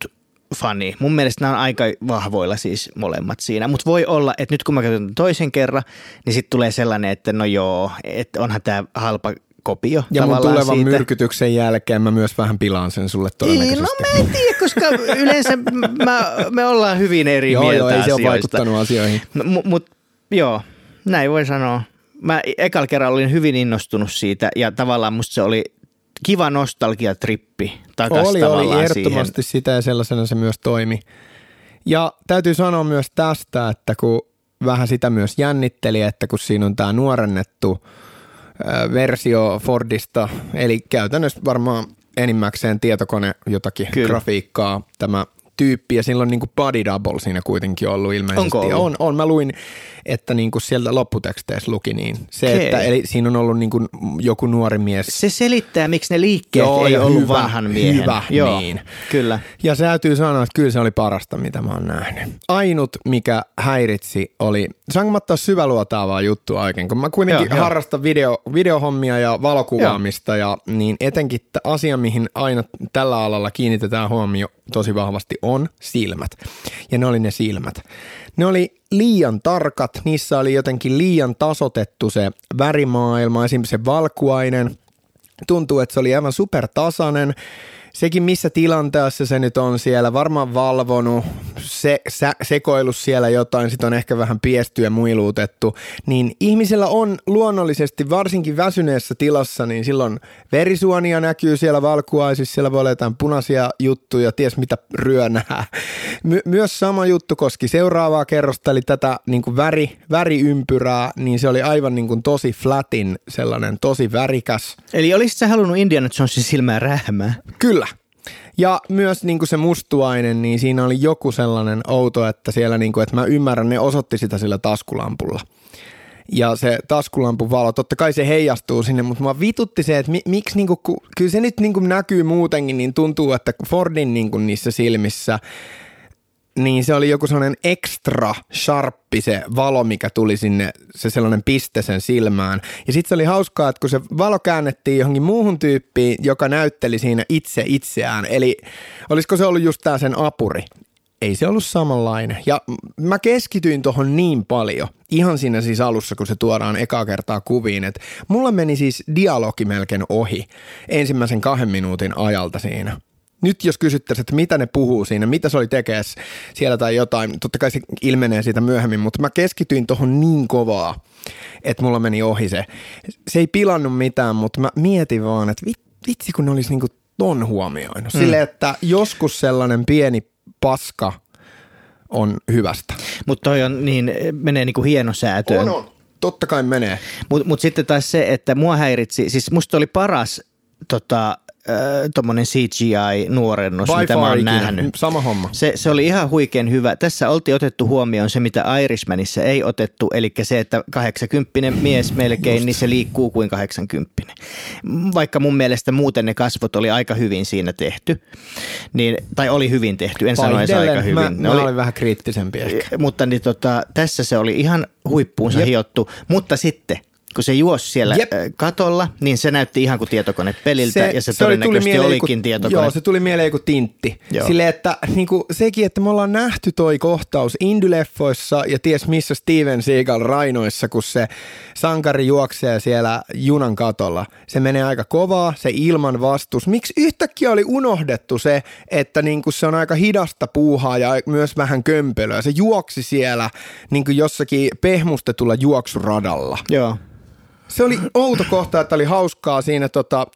fani. Mun mielestä nämä on aika vahvoilla siis molemmat siinä, mutta voi olla, että nyt kun mä katson toisen kerran, niin sitten tulee sellainen, että no joo, että onhan tämä halpa kopio Ja mun tulevan siitä. myrkytyksen jälkeen mä myös vähän pilaan sen sulle todennäköisesti. no mä en tiedä, koska yleensä mä, me ollaan hyvin eri joo, mieltä joo, ei se ole asioista. vaikuttanut asioihin. Mutta mut, joo, näin voi sanoa. Mä ekalla kerralla olin hyvin innostunut siitä ja tavallaan musta se oli kiva nostalgiatrippi takas Oli, oli ehdottomasti siihen. sitä ja sellaisena se myös toimi. Ja täytyy sanoa myös tästä, että kun vähän sitä myös jännitteli, että kun siinä on tämä nuorennettu versio Fordista, eli käytännössä varmaan enimmäkseen tietokone jotakin. Kyllä. grafiikkaa tämä tyyppi ja sillä on niin body double siinä kuitenkin ollut ilmeisesti. Onko ollut? On, on. Mä luin, että niin kuin sieltä lopputeksteissä luki niin. Se, Okei. että eli siinä on ollut niin kuin joku nuori mies Se selittää, miksi ne liikkeet Joo, ei ja ollut hyvä, vanhan miehen. hyvä, Joo, niin. Kyllä. Ja se täytyy sanoa, että kyllä se oli parasta, mitä mä oon nähnyt. Ainut, mikä häiritsi, oli, saanko mä ottaa syväluotaavaa juttua oikein, kun mä kuitenkin Joo, joo, joo. harrastan video, videohommia ja valokuvaamista ja niin etenkin asia, mihin aina tällä alalla kiinnitetään huomio tosi vahvasti on silmät. Ja ne oli ne silmät. Ne oli liian tarkat, niissä oli jotenkin liian tasotettu se värimaailma, esimerkiksi se valkuainen, tuntuu, että se oli aivan supertasainen. Sekin missä tilanteessa se nyt on siellä, varmaan valvonut, se, sä, sekoillut siellä jotain, sit on ehkä vähän piesty ja muiluutettu, niin ihmisellä on luonnollisesti, varsinkin väsyneessä tilassa, niin silloin verisuonia näkyy siellä valkuaisissa, siellä voi olla jotain punaisia juttuja, ties mitä ryönää. My- myös sama juttu koski seuraavaa kerrosta, eli tätä niin kuin väri, väriympyrää, niin se oli aivan niin kuin tosi flatin, sellainen tosi värikäs. Eli olisit sä halunnut Indiana Jonesin silmää rähmää? Kyllä. Ja myös niin kuin se mustuainen, niin siinä oli joku sellainen outo, että siellä niin kuin, että mä ymmärrän, ne osoitti sitä sillä taskulampulla. Ja se taskulampun valo, totta kai se heijastuu sinne, mutta mua vitutti se, että mi, miksi niinku, ku, kyllä se nyt niinku näkyy muutenkin, niin tuntuu, että Fordin niinku niissä silmissä, niin se oli joku sellainen extra sharppi se valo, mikä tuli sinne, se sellainen piste sen silmään. Ja sitten se oli hauskaa, että kun se valo käännettiin johonkin muuhun tyyppiin, joka näytteli siinä itse itseään, eli olisiko se ollut just tää sen apuri, ei se ollut samanlainen. Ja mä keskityin tuohon niin paljon, ihan siinä siis alussa, kun se tuodaan ekaa kertaa kuviin, että mulla meni siis dialogi melkein ohi ensimmäisen kahden minuutin ajalta siinä. Nyt jos kysyttäisiin, että mitä ne puhuu siinä, mitä se oli tekemässä siellä tai jotain, totta kai se ilmenee siitä myöhemmin, mutta mä keskityin tuohon niin kovaa, että mulla meni ohi se. Se ei pilannut mitään, mutta mä mietin vaan, että vit- vitsi kun ne olisi niinku ton huomioinut. Mm. Silleen, että joskus sellainen pieni paska on hyvästä. Mutta toi on niin, menee niinku hienosäätöön. On, on. Totta kai menee. Mutta mut sitten taas se, että mua häiritsi, siis musta oli paras tota, tuommoinen CGI-nuorennus, By mitä mä oon nähnyt. Sama homma. Se, se oli ihan huikean hyvä. Tässä oltiin otettu huomioon se, mitä Irishmanissa ei otettu, eli se, että 80 mies melkein, niin se liikkuu kuin 80. Vaikka mun mielestä muuten ne kasvot oli aika hyvin siinä tehty, niin, tai oli hyvin tehty, en sano aika hyvin. Mä, Ne mä oli, olin vähän kriittisempi ehkä. mutta niin tota, tässä se oli ihan huippuunsa Jep. hiottu, mutta sitten kun se juosi siellä Jep. Katolla, niin se näytti ihan kuin tietokonepeliltä ja se, oli- tuli todennäköisesti mieleen olikin joku- tietokone. Joo, se tuli mieleen joku tintti. Joo. Silleen, että niinku, sekin, että me ollaan nähty toi kohtaus Indyleffoissa ja ties missä Steven Seagal rainoissa, kun se sankari juoksee siellä junan katolla. Se menee aika kovaa, se ilman vastus. Miksi yhtäkkiä oli unohdettu se, että niinku se on aika hidasta puuhaa ja myös vähän kömpelöä. Se juoksi siellä niinku jossakin pehmustetulla juoksuradalla. Joo. Se oli outo kohta, että oli hauskaa siinä tota,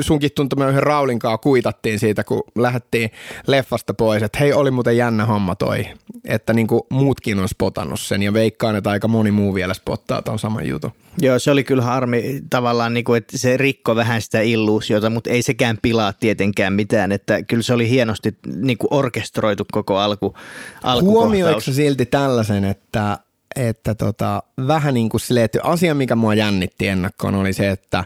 sunkin tuntuma yhden Raulinkaa kuitattiin siitä, kun lähdettiin leffasta pois, että hei, oli muuten jännä homma toi, että niin kuin muutkin on spotannut sen ja veikkaan, että aika moni muu vielä spottaa tuon saman jutun. Joo, se oli kyllä harmi tavallaan, niin kuin, että se rikko vähän sitä illuusiota, mutta ei sekään pilaa tietenkään mitään, että kyllä se oli hienosti niin kuin orkestroitu koko alku, Huomioiko silti tällaisen, että että tota, vähän niin kuin silleen, että asia, mikä mua jännitti ennakkoon, oli se, että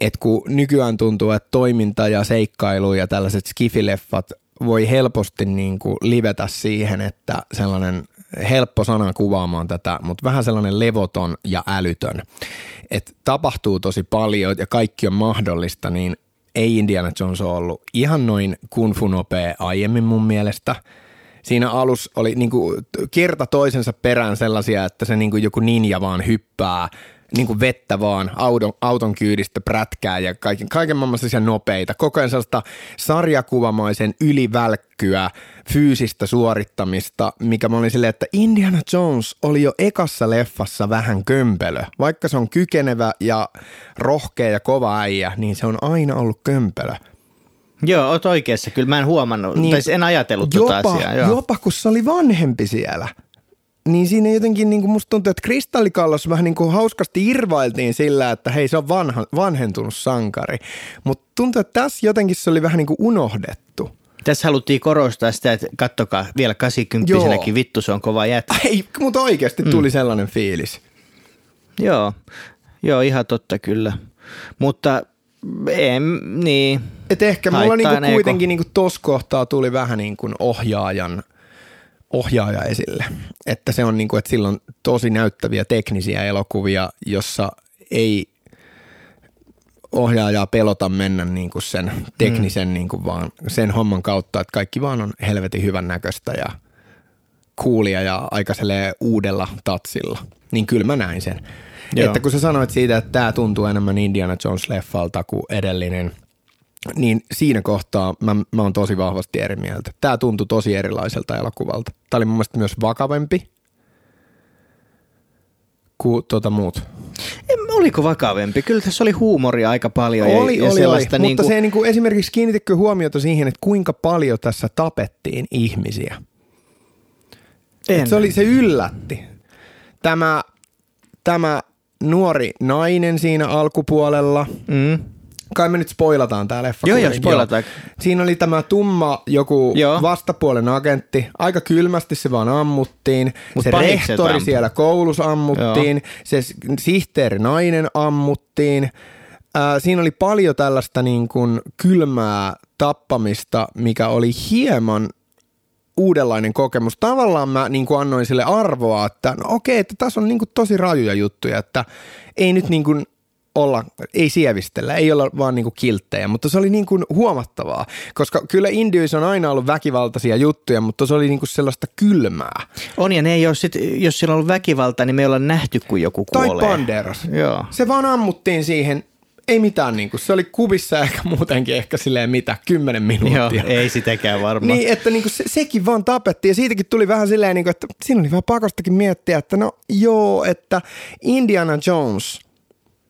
et kun nykyään tuntuu, että toiminta ja seikkailu ja tällaiset skifileffat voi helposti niin kuin livetä siihen, että sellainen helppo sana kuvaamaan tätä, mutta vähän sellainen levoton ja älytön. Et tapahtuu tosi paljon ja kaikki on mahdollista, niin ei Indiana Jones ollut ihan noin kung fu nopea aiemmin mun mielestä – siinä alus oli niin kuin kerta toisensa perään sellaisia, että se niin kuin joku ninja vaan hyppää niin kuin vettä vaan auton, auton kyydistä prätkää ja kaiken, kaiken maailman nopeita. Koko ajan sellaista sarjakuvamaisen ylivälkkyä, fyysistä suorittamista, mikä mä olin silleen, että Indiana Jones oli jo ekassa leffassa vähän kömpelö. Vaikka se on kykenevä ja rohkea ja kova äijä, niin se on aina ollut kömpelö. Joo, oot oikeassa. Kyllä mä en huomannut, niin, tai en ajatellut jopa, tota asiaa. Joo. Jopa kun se oli vanhempi siellä. Niin siinä jotenkin niin kuin musta tuntuu, että Kristallikallos vähän niin kuin hauskasti irvailtiin sillä, että hei se on vanha, vanhentunut sankari. Mutta tuntuu, että tässä jotenkin se oli vähän niin kuin unohdettu. Tässä haluttiin korostaa sitä, että kattokaa vielä 80 vittu se on kova jätkä. Ei, mutta oikeasti tuli mm. sellainen fiilis. Joo, joo ihan totta kyllä. Mutta en, niin. Et ehkä mulla niinku kuitenkin niinku tossa kohtaa tuli vähän niin kuin ohjaajan ohjaaja esille. Että se on niin kuin, että sillä on tosi näyttäviä teknisiä elokuvia, jossa ei ohjaajaa pelota mennä niin kuin sen teknisen mm. niin kuin vaan sen homman kautta, että kaikki vaan on helvetin hyvän näköistä ja kuulia ja aika uudella tatsilla. Niin kyllä mä näin sen. Joo. Että kun sä sanoit siitä, että tämä tuntuu enemmän Indiana Jones-leffalta kuin edellinen, niin siinä kohtaa mä, mä oon tosi vahvasti eri mieltä. Tämä tuntui tosi erilaiselta elokuvalta. Tämä oli mun mielestä myös vakavempi kuin tuota muut. En, oliko vakavempi? Kyllä tässä oli huumoria aika paljon. Oli, ja, oli, ja oli. Niin mutta se niin kuin esimerkiksi kiinnitikö huomiota siihen, että kuinka paljon tässä tapettiin ihmisiä? En. se, oli, se yllätti. Tämä, tämä nuori nainen siinä alkupuolella. Mm. Kai me nyt spoilataan tää leffa. Joo, joo, spoilataan. Siinä oli tämä tumma joku joo. vastapuolen agentti. Aika kylmästi se vaan ammuttiin. Mut se rehtori ampu. siellä koulussa ammuttiin. Joo. Se sihteeri nainen ammuttiin. Äh, siinä oli paljon tällaista niin kuin kylmää tappamista, mikä oli hieman uudenlainen kokemus. Tavallaan mä niin kuin annoin sille arvoa, että no okei, että tässä on niin kuin tosi rajuja juttuja, että ei nyt niin kuin olla, ei sievistellä, ei olla vaan niin kuin kilttejä, mutta se oli niin kuin huomattavaa, koska kyllä Indiöissä on aina ollut väkivaltaisia juttuja, mutta se oli niin kuin sellaista kylmää. On ja ne ei ole sit, jos siellä on ollut väkivalta, niin me ollaan nähty, kun joku kuolee. Tai Banderas. Joo. Se vaan ammuttiin siihen ei mitään, niin kuin, se oli kuvissa ehkä muutenkin ehkä silleen mitä, kymmenen minuuttia. Joo, ei sitäkään varmaan. Niin, että niin kuin se, sekin vaan tapettiin ja siitäkin tuli vähän silleen, niin kuin, että siinä oli vähän pakostakin miettiä, että no joo, että Indiana Jones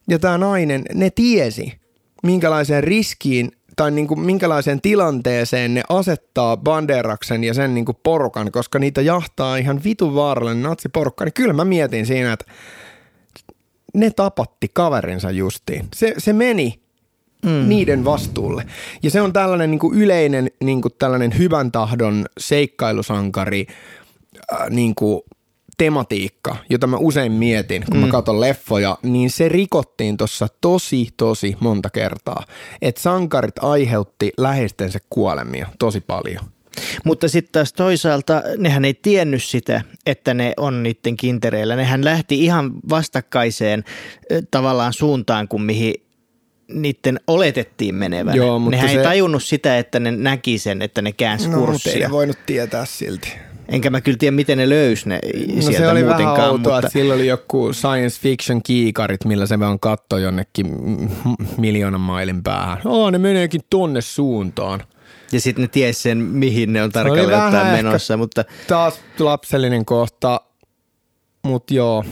ja tämä nainen, ne tiesi, minkälaiseen riskiin tai niin kuin minkälaiseen tilanteeseen ne asettaa Banderaksen ja sen niin kuin porukan, koska niitä jahtaa ihan vitun vaarallinen natsiporukka, niin kyllä mä mietin siinä, että ne tapatti kaverinsa justiin. Se, se meni mm. niiden vastuulle. Ja se on tällainen niin kuin yleinen niin kuin tällainen hyvän tahdon seikkailusankari äh, niin kuin tematiikka, jota mä usein mietin, kun mm. mä katson leffoja, niin se rikottiin tuossa tosi, tosi monta kertaa. Että sankarit aiheutti läheistensä kuolemia tosi paljon. Mutta sitten taas toisaalta nehän ei tiennyt sitä, että ne on niiden kintereillä. Nehän lähti ihan vastakkaiseen tavallaan suuntaan kuin mihin niiden oletettiin menevän. Joo, mutta Nehän se... ei tajunnut sitä, että ne näki sen, että ne käänsi no, kurssia. Mutta ei voinut tietää silti. Enkä mä kyllä tiedä, miten ne löysi ne no sieltä se oli muutenkaan. vähän outoa, mutta... että sillä oli joku science fiction kiikarit, millä se vaan katsoi jonnekin miljoonan mailin päähän. Oh, ne meneekin tonne suuntaan. Ja sitten ne ties sen, mihin ne on tarkalleen ottaen menossa. Mutta... Taas lapsellinen kohta, mutta joo.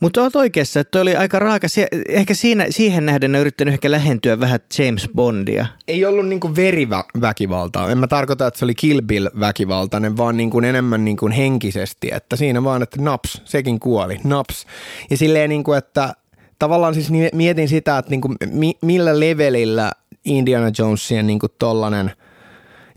Mutta olet oikeassa, että oli aika raaka. Ehkä siinä, siihen nähden ne yrittänyt ehkä lähentyä vähän James Bondia. Ei ollut niinku veriväkivaltaa. En mä tarkoita, että se oli Kill Bill väkivaltainen, vaan niinku enemmän niinku henkisesti. Että siinä vaan, että naps, sekin kuoli, naps. Ja silleen niinku, että tavallaan siis mietin sitä, että niinku, mi, millä levelillä Indiana Jonesien niinku tollanen,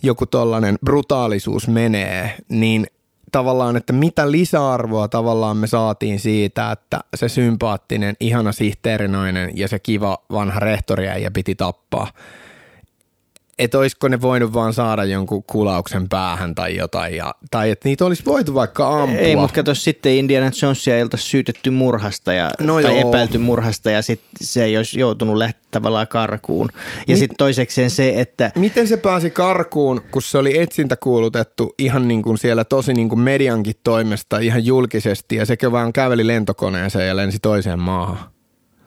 joku tollanen brutaalisuus menee, niin tavallaan, että mitä lisäarvoa tavallaan me saatiin siitä, että se sympaattinen, ihana sihteerinainen ja se kiva vanha rehtori ja piti tappaa – että olisiko ne voinut vaan saada jonkun kulauksen päähän tai jotain, ja, tai että niitä olisi voitu vaikka ampua. Ei, mutta kato sitten Indiana Jonesia ei olta syytetty murhasta ja, no tai joo. epäilty murhasta ja sitten se ei olisi joutunut lähteä tavallaan karkuun. Ja sitten toisekseen se, että... Miten se pääsi karkuun, kun se oli etsintä kuulutettu ihan niin kuin siellä tosi niin kuin mediankin toimesta ihan julkisesti ja sekä vaan käveli lentokoneeseen ja lensi toiseen maahan?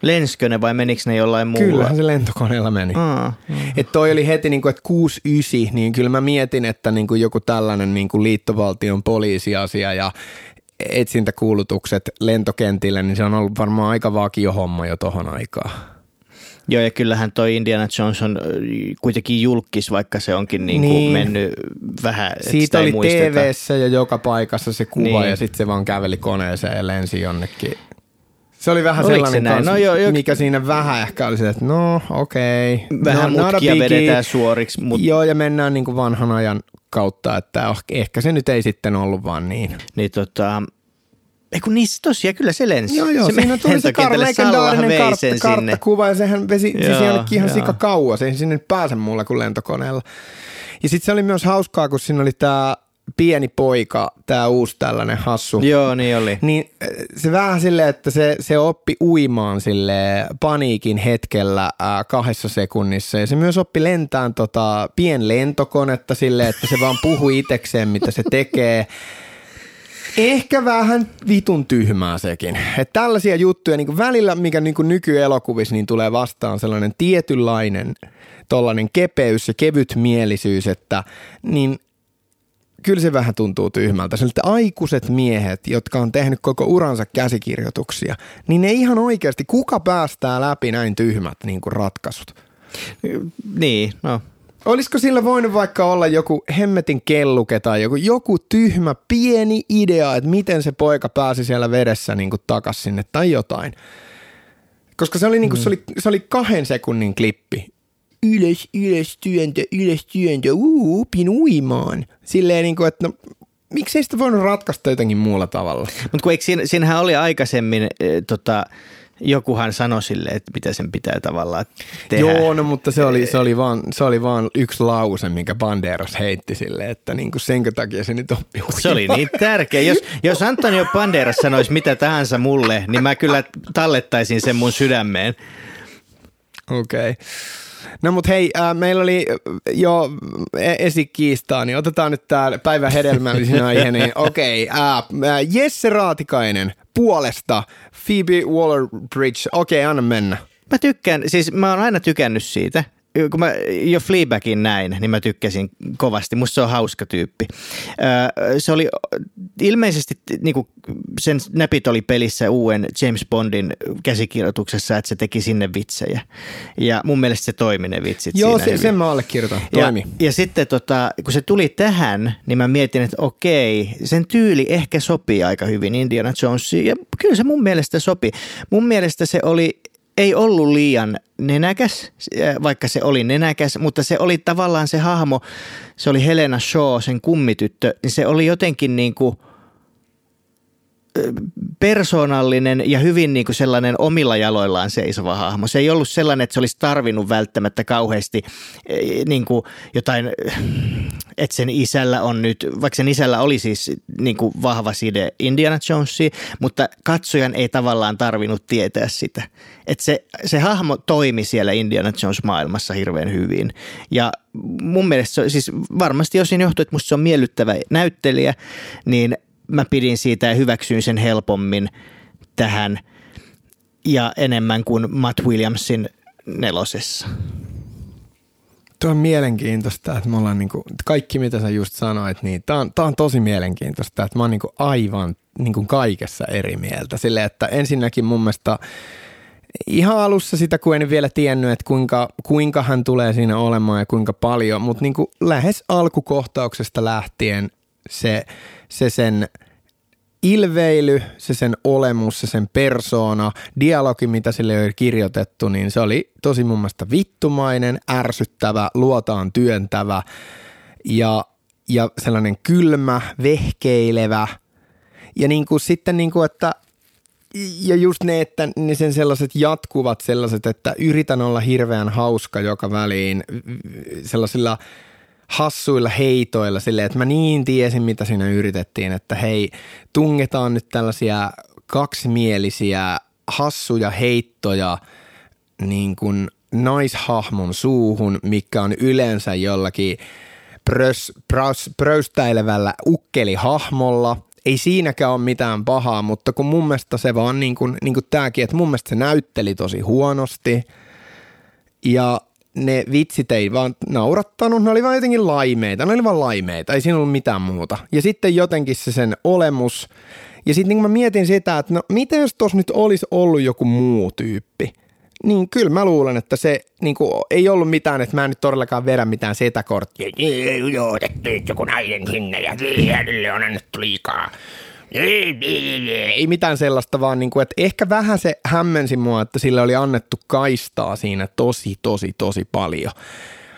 Lenskö ne vai menikö ne jollain muulla? Kyllähän se lentokoneella meni. Aa, Et toi oli heti niin kuin, että 69, niin kyllä mä mietin, että niin kuin joku tällainen niin kuin liittovaltion poliisiasia ja etsintäkuulutukset lentokentille, niin se on ollut varmaan aika vakio homma jo tohon aikaan. Joo, ja kyllähän toi Indiana Jones on kuitenkin julkis, vaikka se onkin niin kuin niin. mennyt vähän, Siitä oli tv ja joka paikassa se kuva, niin. ja sitten se vaan käveli koneeseen ja lensi jonnekin se oli vähän Oliko sellainen, se kanssa, no joo, jo... mikä siinä vähän ehkä oli se, että no okei. Okay. Vähän no, mutkia vedetään suoriksi. Mut... Joo, ja mennään niin kuin vanhan ajan kautta, että oh, ehkä se nyt ei sitten ollut vaan niin. Niin tota, ei kun niissä tosiaan kyllä se lensi. Joo, joo, se siinä tuli se kar- legendaarinen kartta, karttakuva ja sehän vesi siis jonnekin ihan sika kauas, ei sinne pääse mulle kuin lentokoneella. Ja sitten se oli myös hauskaa, kun siinä oli tämä pieni poika, tämä uusi tällainen hassu. Joo, niin oli. Niin äh, se vähän silleen, että se, se oppi uimaan sille paniikin hetkellä äh, kahdessa sekunnissa. Ja se myös oppi lentään tota pienlentokonetta silleen, että se vaan puhui itekseen, mitä se tekee. Ehkä vähän vitun tyhmää sekin. Että tällaisia juttuja niin välillä, mikä niin nykyelokuvissa niin tulee vastaan sellainen tietynlainen tollainen kepeys ja kevytmielisyys, että niin kyllä se vähän tuntuu tyhmältä. Siltä aikuiset miehet, jotka on tehnyt koko uransa käsikirjoituksia, niin ne ihan oikeasti, kuka päästää läpi näin tyhmät niin kuin ratkaisut? Niin, no Olisiko sillä voinut vaikka olla joku hemmetin kelluke tai joku, joku tyhmä pieni idea, että miten se poika pääsi siellä vedessä niin kuin takas sinne tai jotain? Koska se oli, niin kuin, mm. se, oli, se oli kahden sekunnin klippi ylös, ylös, työntö, ylös, työntö, uu, upin uimaan. Silleen niin kuin, että no, miksei sitä voinut ratkaista jotenkin muulla tavalla? Mutta kun eikö siinä, siinähän oli aikaisemmin e, tota, jokuhan sanoi sille, että mitä sen pitää tavallaan tehdä. Joo, no mutta se oli, se oli, vaan, se oli vaan yksi lause, minkä Banderas heitti sille, että niin kuin senkö takia se nyt oppi Se oli niin tärkeä. Jos, jos Antonio Banderas sanoisi mitä tahansa mulle, niin mä kyllä tallettaisin sen mun sydämeen. Okei. Okay. No mut hei, äh, meillä oli jo e- esikiistaa, niin otetaan nyt tää päivän hedelmällisin aihe. Niin okei, okay, äh, Jesse Raatikainen puolesta Phoebe Waller-Bridge. Okei, okay, anna mennä. Mä tykkään, siis mä oon aina tykännyt siitä kun mä jo Fleabagin näin, niin mä tykkäsin kovasti. Musta se on hauska tyyppi. Se oli ilmeisesti, niin kuin sen näpit oli pelissä uuden James Bondin käsikirjoituksessa, että se teki sinne vitsejä. Ja mun mielestä se toimi ne vitsit Joo, siinä se, sen mä allekirjoitan. Toimi. Ja, ja sitten tota, kun se tuli tähän, niin mä mietin, että okei, sen tyyli ehkä sopii aika hyvin Indiana Jonesiin. Ja kyllä se mun mielestä sopi. Mun mielestä se oli ei ollut liian nenäkäs, vaikka se oli nenäkäs, mutta se oli tavallaan se hahmo, se oli Helena Shaw, sen kummityttö, niin se oli jotenkin niin kuin – persoonallinen ja hyvin niin kuin sellainen omilla jaloillaan seisova hahmo. Se ei ollut sellainen, että se olisi tarvinnut välttämättä kauheasti e, niin kuin jotain, että sen isällä on nyt, vaikka sen isällä oli siis niin kuin vahva side Indiana Jonesiin, mutta katsojan ei tavallaan tarvinnut tietää sitä. Että se, se hahmo toimi siellä Indiana Jones maailmassa hirveän hyvin. Ja mun mielestä se, siis varmasti osin johtuu, että musta se on miellyttävä näyttelijä, niin – mä pidin siitä ja hyväksyin sen helpommin tähän ja enemmän kuin Matt Williamsin nelosessa. Tuo on mielenkiintoista, että me ollaan niinku, kaikki mitä sä just sanoit, niin tää on, tää on tosi mielenkiintoista, että mä oon niinku aivan niin kuin kaikessa eri mieltä. Sille, että ensinnäkin mun mielestä ihan alussa sitä, kun en vielä tiennyt, että kuinka, kuinka hän tulee siinä olemaan ja kuinka paljon, mutta niin kuin lähes alkukohtauksesta lähtien se, se sen ilveily, se sen olemus, se sen persoona, dialogi, mitä sille oli kirjoitettu, niin se oli tosi mun mielestä vittumainen, ärsyttävä, luotaan työntävä ja, ja sellainen kylmä, vehkeilevä. Ja niin kuin sitten niin kuin, että ja just ne, että ne sen sellaiset jatkuvat sellaiset, että yritän olla hirveän hauska joka väliin sellaisilla hassuilla heitoilla silleen, että mä niin tiesin, mitä siinä yritettiin, että hei, tungetaan nyt tällaisia kaksimielisiä hassuja heittoja niin kuin naishahmon suuhun, mikä on yleensä jollakin prös, prös, pröstäilevällä ukkelihahmolla – ei siinäkään ole mitään pahaa, mutta kun mun mielestä se vaan niin kuin, niin kuin tämäkin, että mun mielestä se näytteli tosi huonosti. Ja ne vitsit ei vaan naurattanut, ne oli vaan jotenkin laimeita, ne oli vaan laimeita, ei siinä ollut mitään muuta. Ja sitten jotenkin se sen olemus, ja sitten niin mä mietin sitä, että no mitä jos tuossa nyt olisi ollut joku muu tyyppi – niin kyllä mä luulen, että se niin kuin, ei ollut mitään, että mä en nyt todellakaan vedä mitään setäkorttia. Joo, joku nainen sinne ja hänelle on annettu liikaa. Ei mitään sellaista, vaan niin kuin, että ehkä vähän se hämmensi mua, että sille oli annettu kaistaa siinä tosi, tosi, tosi paljon.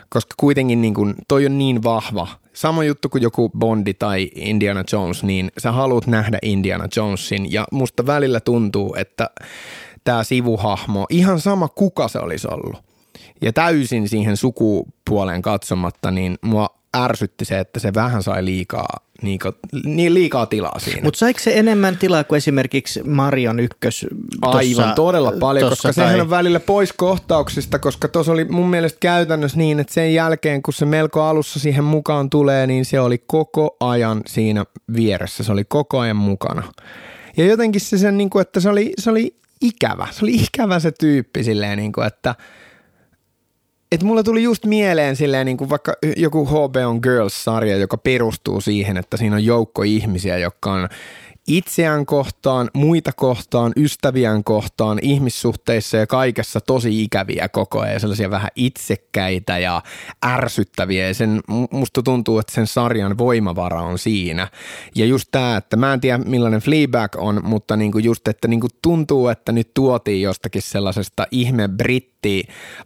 Koska kuitenkin niin kuin, toi on niin vahva. Sama juttu kuin joku Bondi tai Indiana Jones, niin sä haluat nähdä Indiana Jonesin. Ja musta välillä tuntuu, että tämä sivuhahmo, ihan sama kuka se olisi ollut. Ja täysin siihen sukupuoleen katsomatta, niin mua ärsytti se, että se vähän sai liikaa, liikaa, niin liikaa tilaa siinä. Mutta saiko se enemmän tilaa kuin esimerkiksi Marion ykkös? Tossa, Aivan, todella paljon, koska tai... sehän on välillä pois kohtauksista, koska tuossa oli mun mielestä käytännössä niin, että sen jälkeen kun se melko alussa siihen mukaan tulee, niin se oli koko ajan siinä vieressä, se oli koko ajan mukana. Ja jotenkin se sen, niin kuin, että se oli, se oli ikävä. Se oli ikävä se tyyppi silleen, niin kuin, että että mulla tuli just mieleen silleen niin kuin vaikka joku HBO Girls-sarja, joka perustuu siihen, että siinä on joukko ihmisiä, jotka on itseään kohtaan, muita kohtaan, ystäviään kohtaan, ihmissuhteissa ja kaikessa tosi ikäviä koko ajan, sellaisia vähän itsekkäitä ja ärsyttäviä ja sen, musta tuntuu, että sen sarjan voimavara on siinä. Ja just tämä, että mä en tiedä millainen Fleabag on, mutta niinku just, että niinku tuntuu, että nyt tuotiin jostakin sellaisesta ihme britti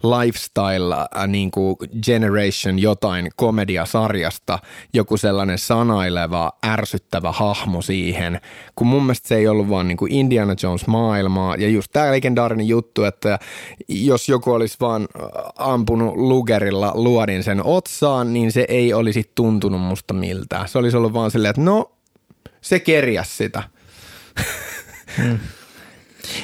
lifestyle äh, niinku generation jotain komediasarjasta joku sellainen sanaileva, ärsyttävä hahmo siihen, kun mun mielestä se ei ollut vaan niin kuin Indiana Jones maailmaa. Ja just tämä legendaarinen juttu, että jos joku olisi vaan äh, ampunut lugerilla luodin sen otsaan, niin se ei olisi tuntunut musta miltään. Se olisi ollut vaan silleen, että no, se kerjäs sitä. Hmm.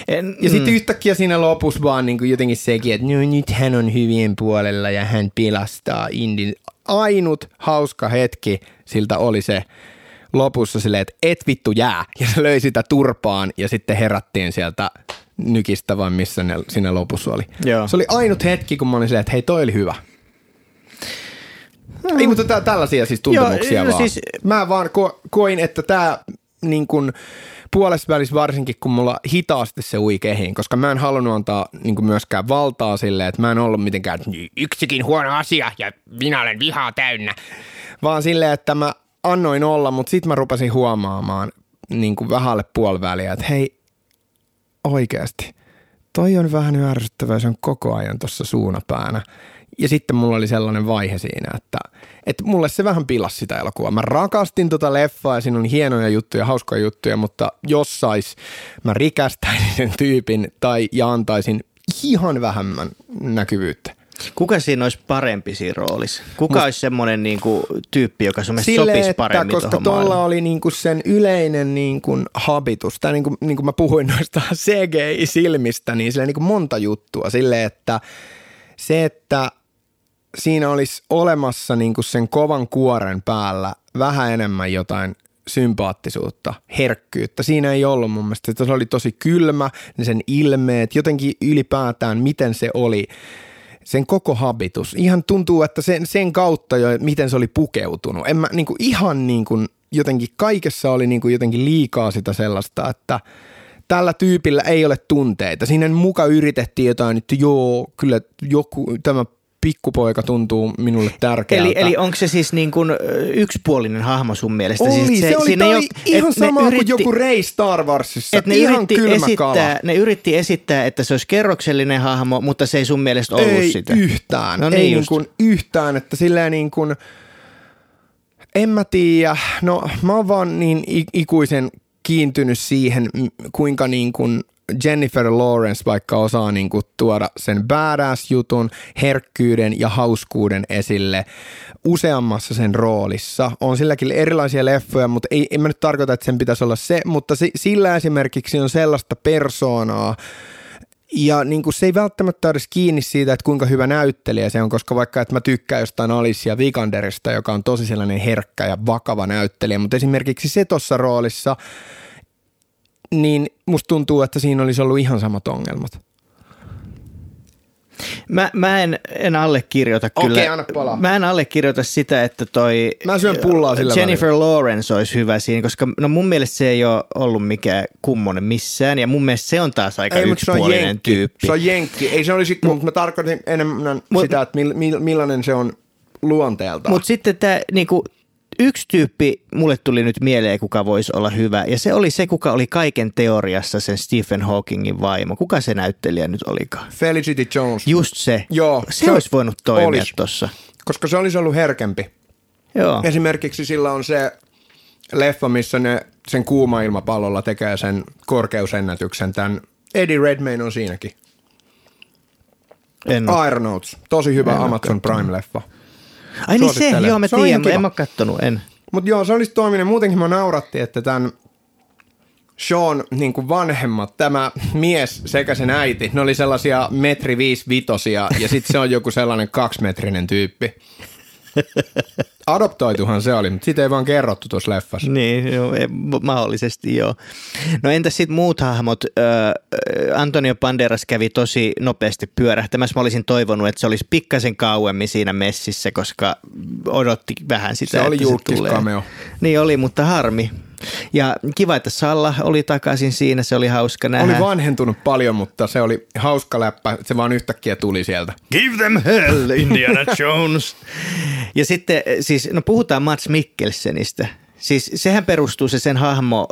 En, ja sitten mm. yhtäkkiä siinä lopussa vaan niin kuin jotenkin sekin, että no nyt hän on hyvien puolella ja hän pilastaa Indin. Ainut hauska hetki siltä oli se, lopussa silleen, että et vittu jää. Ja se löi sitä turpaan ja sitten herättiin sieltä nykistä vai missä ne siinä lopussa oli. Joo. Se oli ainut hetki, kun mä olin silleen, että hei toi oli hyvä. No. Ei, mutta tää, tällaisia siis tuntemuksia Joo, no vaan. Siis... Mä vaan ko- koin, että tämä niin kun, puolessa välissä varsinkin, kun mulla hitaasti se ui kehiin, koska mä en halunnut antaa niin myöskään valtaa sille, että mä en ollut mitenkään yksikin huono asia ja minä olen vihaa täynnä, vaan silleen, että mä annoin olla, mutta sitten mä rupesin huomaamaan niin kuin vähälle puoliväliä, että hei, oikeasti, toi on vähän ärsyttävää, se on koko ajan tuossa suunapäänä. Ja sitten mulla oli sellainen vaihe siinä, että, että mulle se vähän pilasi sitä elokuvaa. Mä rakastin tota leffaa ja siinä on hienoja juttuja, hauskoja juttuja, mutta jos sais, mä rikästäisin sen tyypin tai ja antaisin ihan vähemmän näkyvyyttä. Kuka siinä olisi parempi siinä roolissa? Kuka Must... olisi semmoinen niin kuin, tyyppi, joka sun Sille, sopisi että, paremmin Koska tuolla oli niin kuin sen yleinen niin kuin, habitus, tai niin kuin, niin kuin mä puhuin noista CGI-silmistä, niin sille niin kuin monta juttua. Sille, että se, että siinä olisi olemassa niin kuin sen kovan kuoren päällä vähän enemmän jotain sympaattisuutta, herkkyyttä. Siinä ei ollut mun mielestä, se oli tosi kylmä, ne sen ilmeet, jotenkin ylipäätään miten se oli – sen koko habitus. Ihan tuntuu, että sen, sen kautta jo, miten se oli pukeutunut. En mä niin kuin, ihan niin kuin, jotenkin kaikessa oli niin kuin jotenkin liikaa sitä sellaista, että tällä tyypillä ei ole tunteita. Siinä muka yritettiin jotain, että joo, kyllä joku, tämä pikkupoika tuntuu minulle tärkeältä. Eli, eli onko se siis niin kuin yksipuolinen hahmo sun mielestä? Oli, siis se, se oli, ei ole, ihan sama yritti, kuin joku Rey Star Warsissa. Et ne ihan yritti kylmä esittää, kala. Ne yritti esittää, että se olisi kerroksellinen hahmo, mutta se ei sun mielestä ollut ei sitä. yhtään. No niin ei just. niin kuin yhtään, että silleen niin kuin, en mä tiedä, no mä oon vaan niin ikuisen kiintynyt siihen, kuinka niin kuin Jennifer Lawrence vaikka osaa niin kuin tuoda sen badass-jutun, herkkyyden ja hauskuuden esille useammassa sen roolissa. On silläkin erilaisia leffoja, mutta ei, en mä nyt tarkoita, että sen pitäisi olla se, mutta si- sillä esimerkiksi on sellaista persoonaa, ja niin kuin se ei välttämättä edes kiinni siitä, että kuinka hyvä näyttelijä se on, koska vaikka että mä tykkään jostain Alicia Vikanderista, joka on tosi sellainen herkkä ja vakava näyttelijä, mutta esimerkiksi se tuossa roolissa, niin musta tuntuu, että siinä olisi ollut ihan samat ongelmat. Mä, mä en, en allekirjoita Okei, kyllä. anna palaa. Mä en allekirjoita sitä, että toi Mä syön pullaa sillä Jennifer Lawrence olisi hyvä siinä, koska no mun mielestä se ei ole ollut mikään kummonen missään ja mun mielestä se on taas aika Ei, se yksipuolinen jenkki. tyyppi. Se on jenkki. Ei se olisi, mutta mä tarkoitin enemmän Mut- sitä, että mill, mill, millainen se on luonteeltaan. Mutta sitten tämä niinku, yksi tyyppi mulle tuli nyt mieleen, kuka voisi olla hyvä, ja se oli se, kuka oli kaiken teoriassa sen Stephen Hawkingin vaimo. Kuka se näyttelijä nyt olikaan? Felicity Jones. Just se. Joo, se, se olisi voinut toimia tuossa. Koska se olisi ollut herkempi. Joo. Esimerkiksi sillä on se leffa, missä ne sen kuuma ilmapallolla tekee sen korkeusennätyksen. Tämän Eddie Redmayne on siinäkin. En. Aeronauts, tosi hyvä En Amazon Prime-leffa. Ai niin se, joo mä tiedän, en mä kattonut, en. Mutta joo, se olisi toiminut. Muutenkin mä nauratti, että tämän Sean niin kuin vanhemmat, tämä mies sekä sen äiti, ne oli sellaisia metri viisi vitosia ja sitten se on joku sellainen kaksimetrinen tyyppi. Adoptoituhan se oli, mutta sitä ei vaan kerrottu tuossa leffassa. Niin, joo, mahdollisesti joo. No entäs sitten muut hahmot? Ö, Antonio Banderas kävi tosi nopeasti pyörähtämässä. Mä olisin toivonut, että se olisi pikkasen kauemmin siinä messissä, koska odotti vähän sitä, Se oli julkis. Niin oli, mutta harmi. Ja kiva, että Salla oli takaisin siinä, se oli hauska nähdä. Oli vanhentunut paljon, mutta se oli hauska läppä, se vaan yhtäkkiä tuli sieltä. Give them hell, Indiana Jones. ja sitten, siis, no puhutaan Mats Mikkelsenistä. Siis sehän perustuu se sen hahmo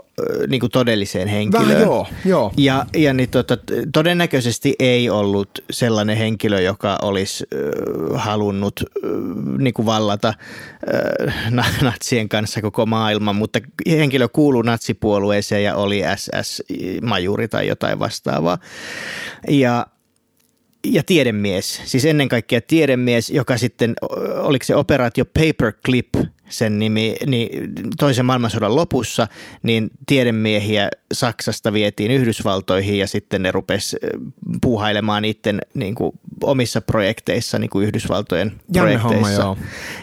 niin kuin todelliseen henkilöön. Vähän joo, joo. Ja, ja niin tota, todennäköisesti ei ollut sellainen henkilö, joka olisi äh, halunnut äh, niin kuin vallata äh, na- natsien kanssa koko maailman, mutta henkilö kuuluu natsipuolueeseen ja oli SS-majuri tai jotain vastaavaa. Ja ja tiedemies, siis ennen kaikkea tiedemies, joka sitten, oliko se operaatio Paperclip sen nimi, niin toisen maailmansodan lopussa, niin tiedemiehiä Saksasta vietiin Yhdysvaltoihin ja sitten ne rupes ö, puuhailemaan niiden niin kuin, omissa projekteissa, niin kuin Yhdysvaltojen homma, projekteissa. joo.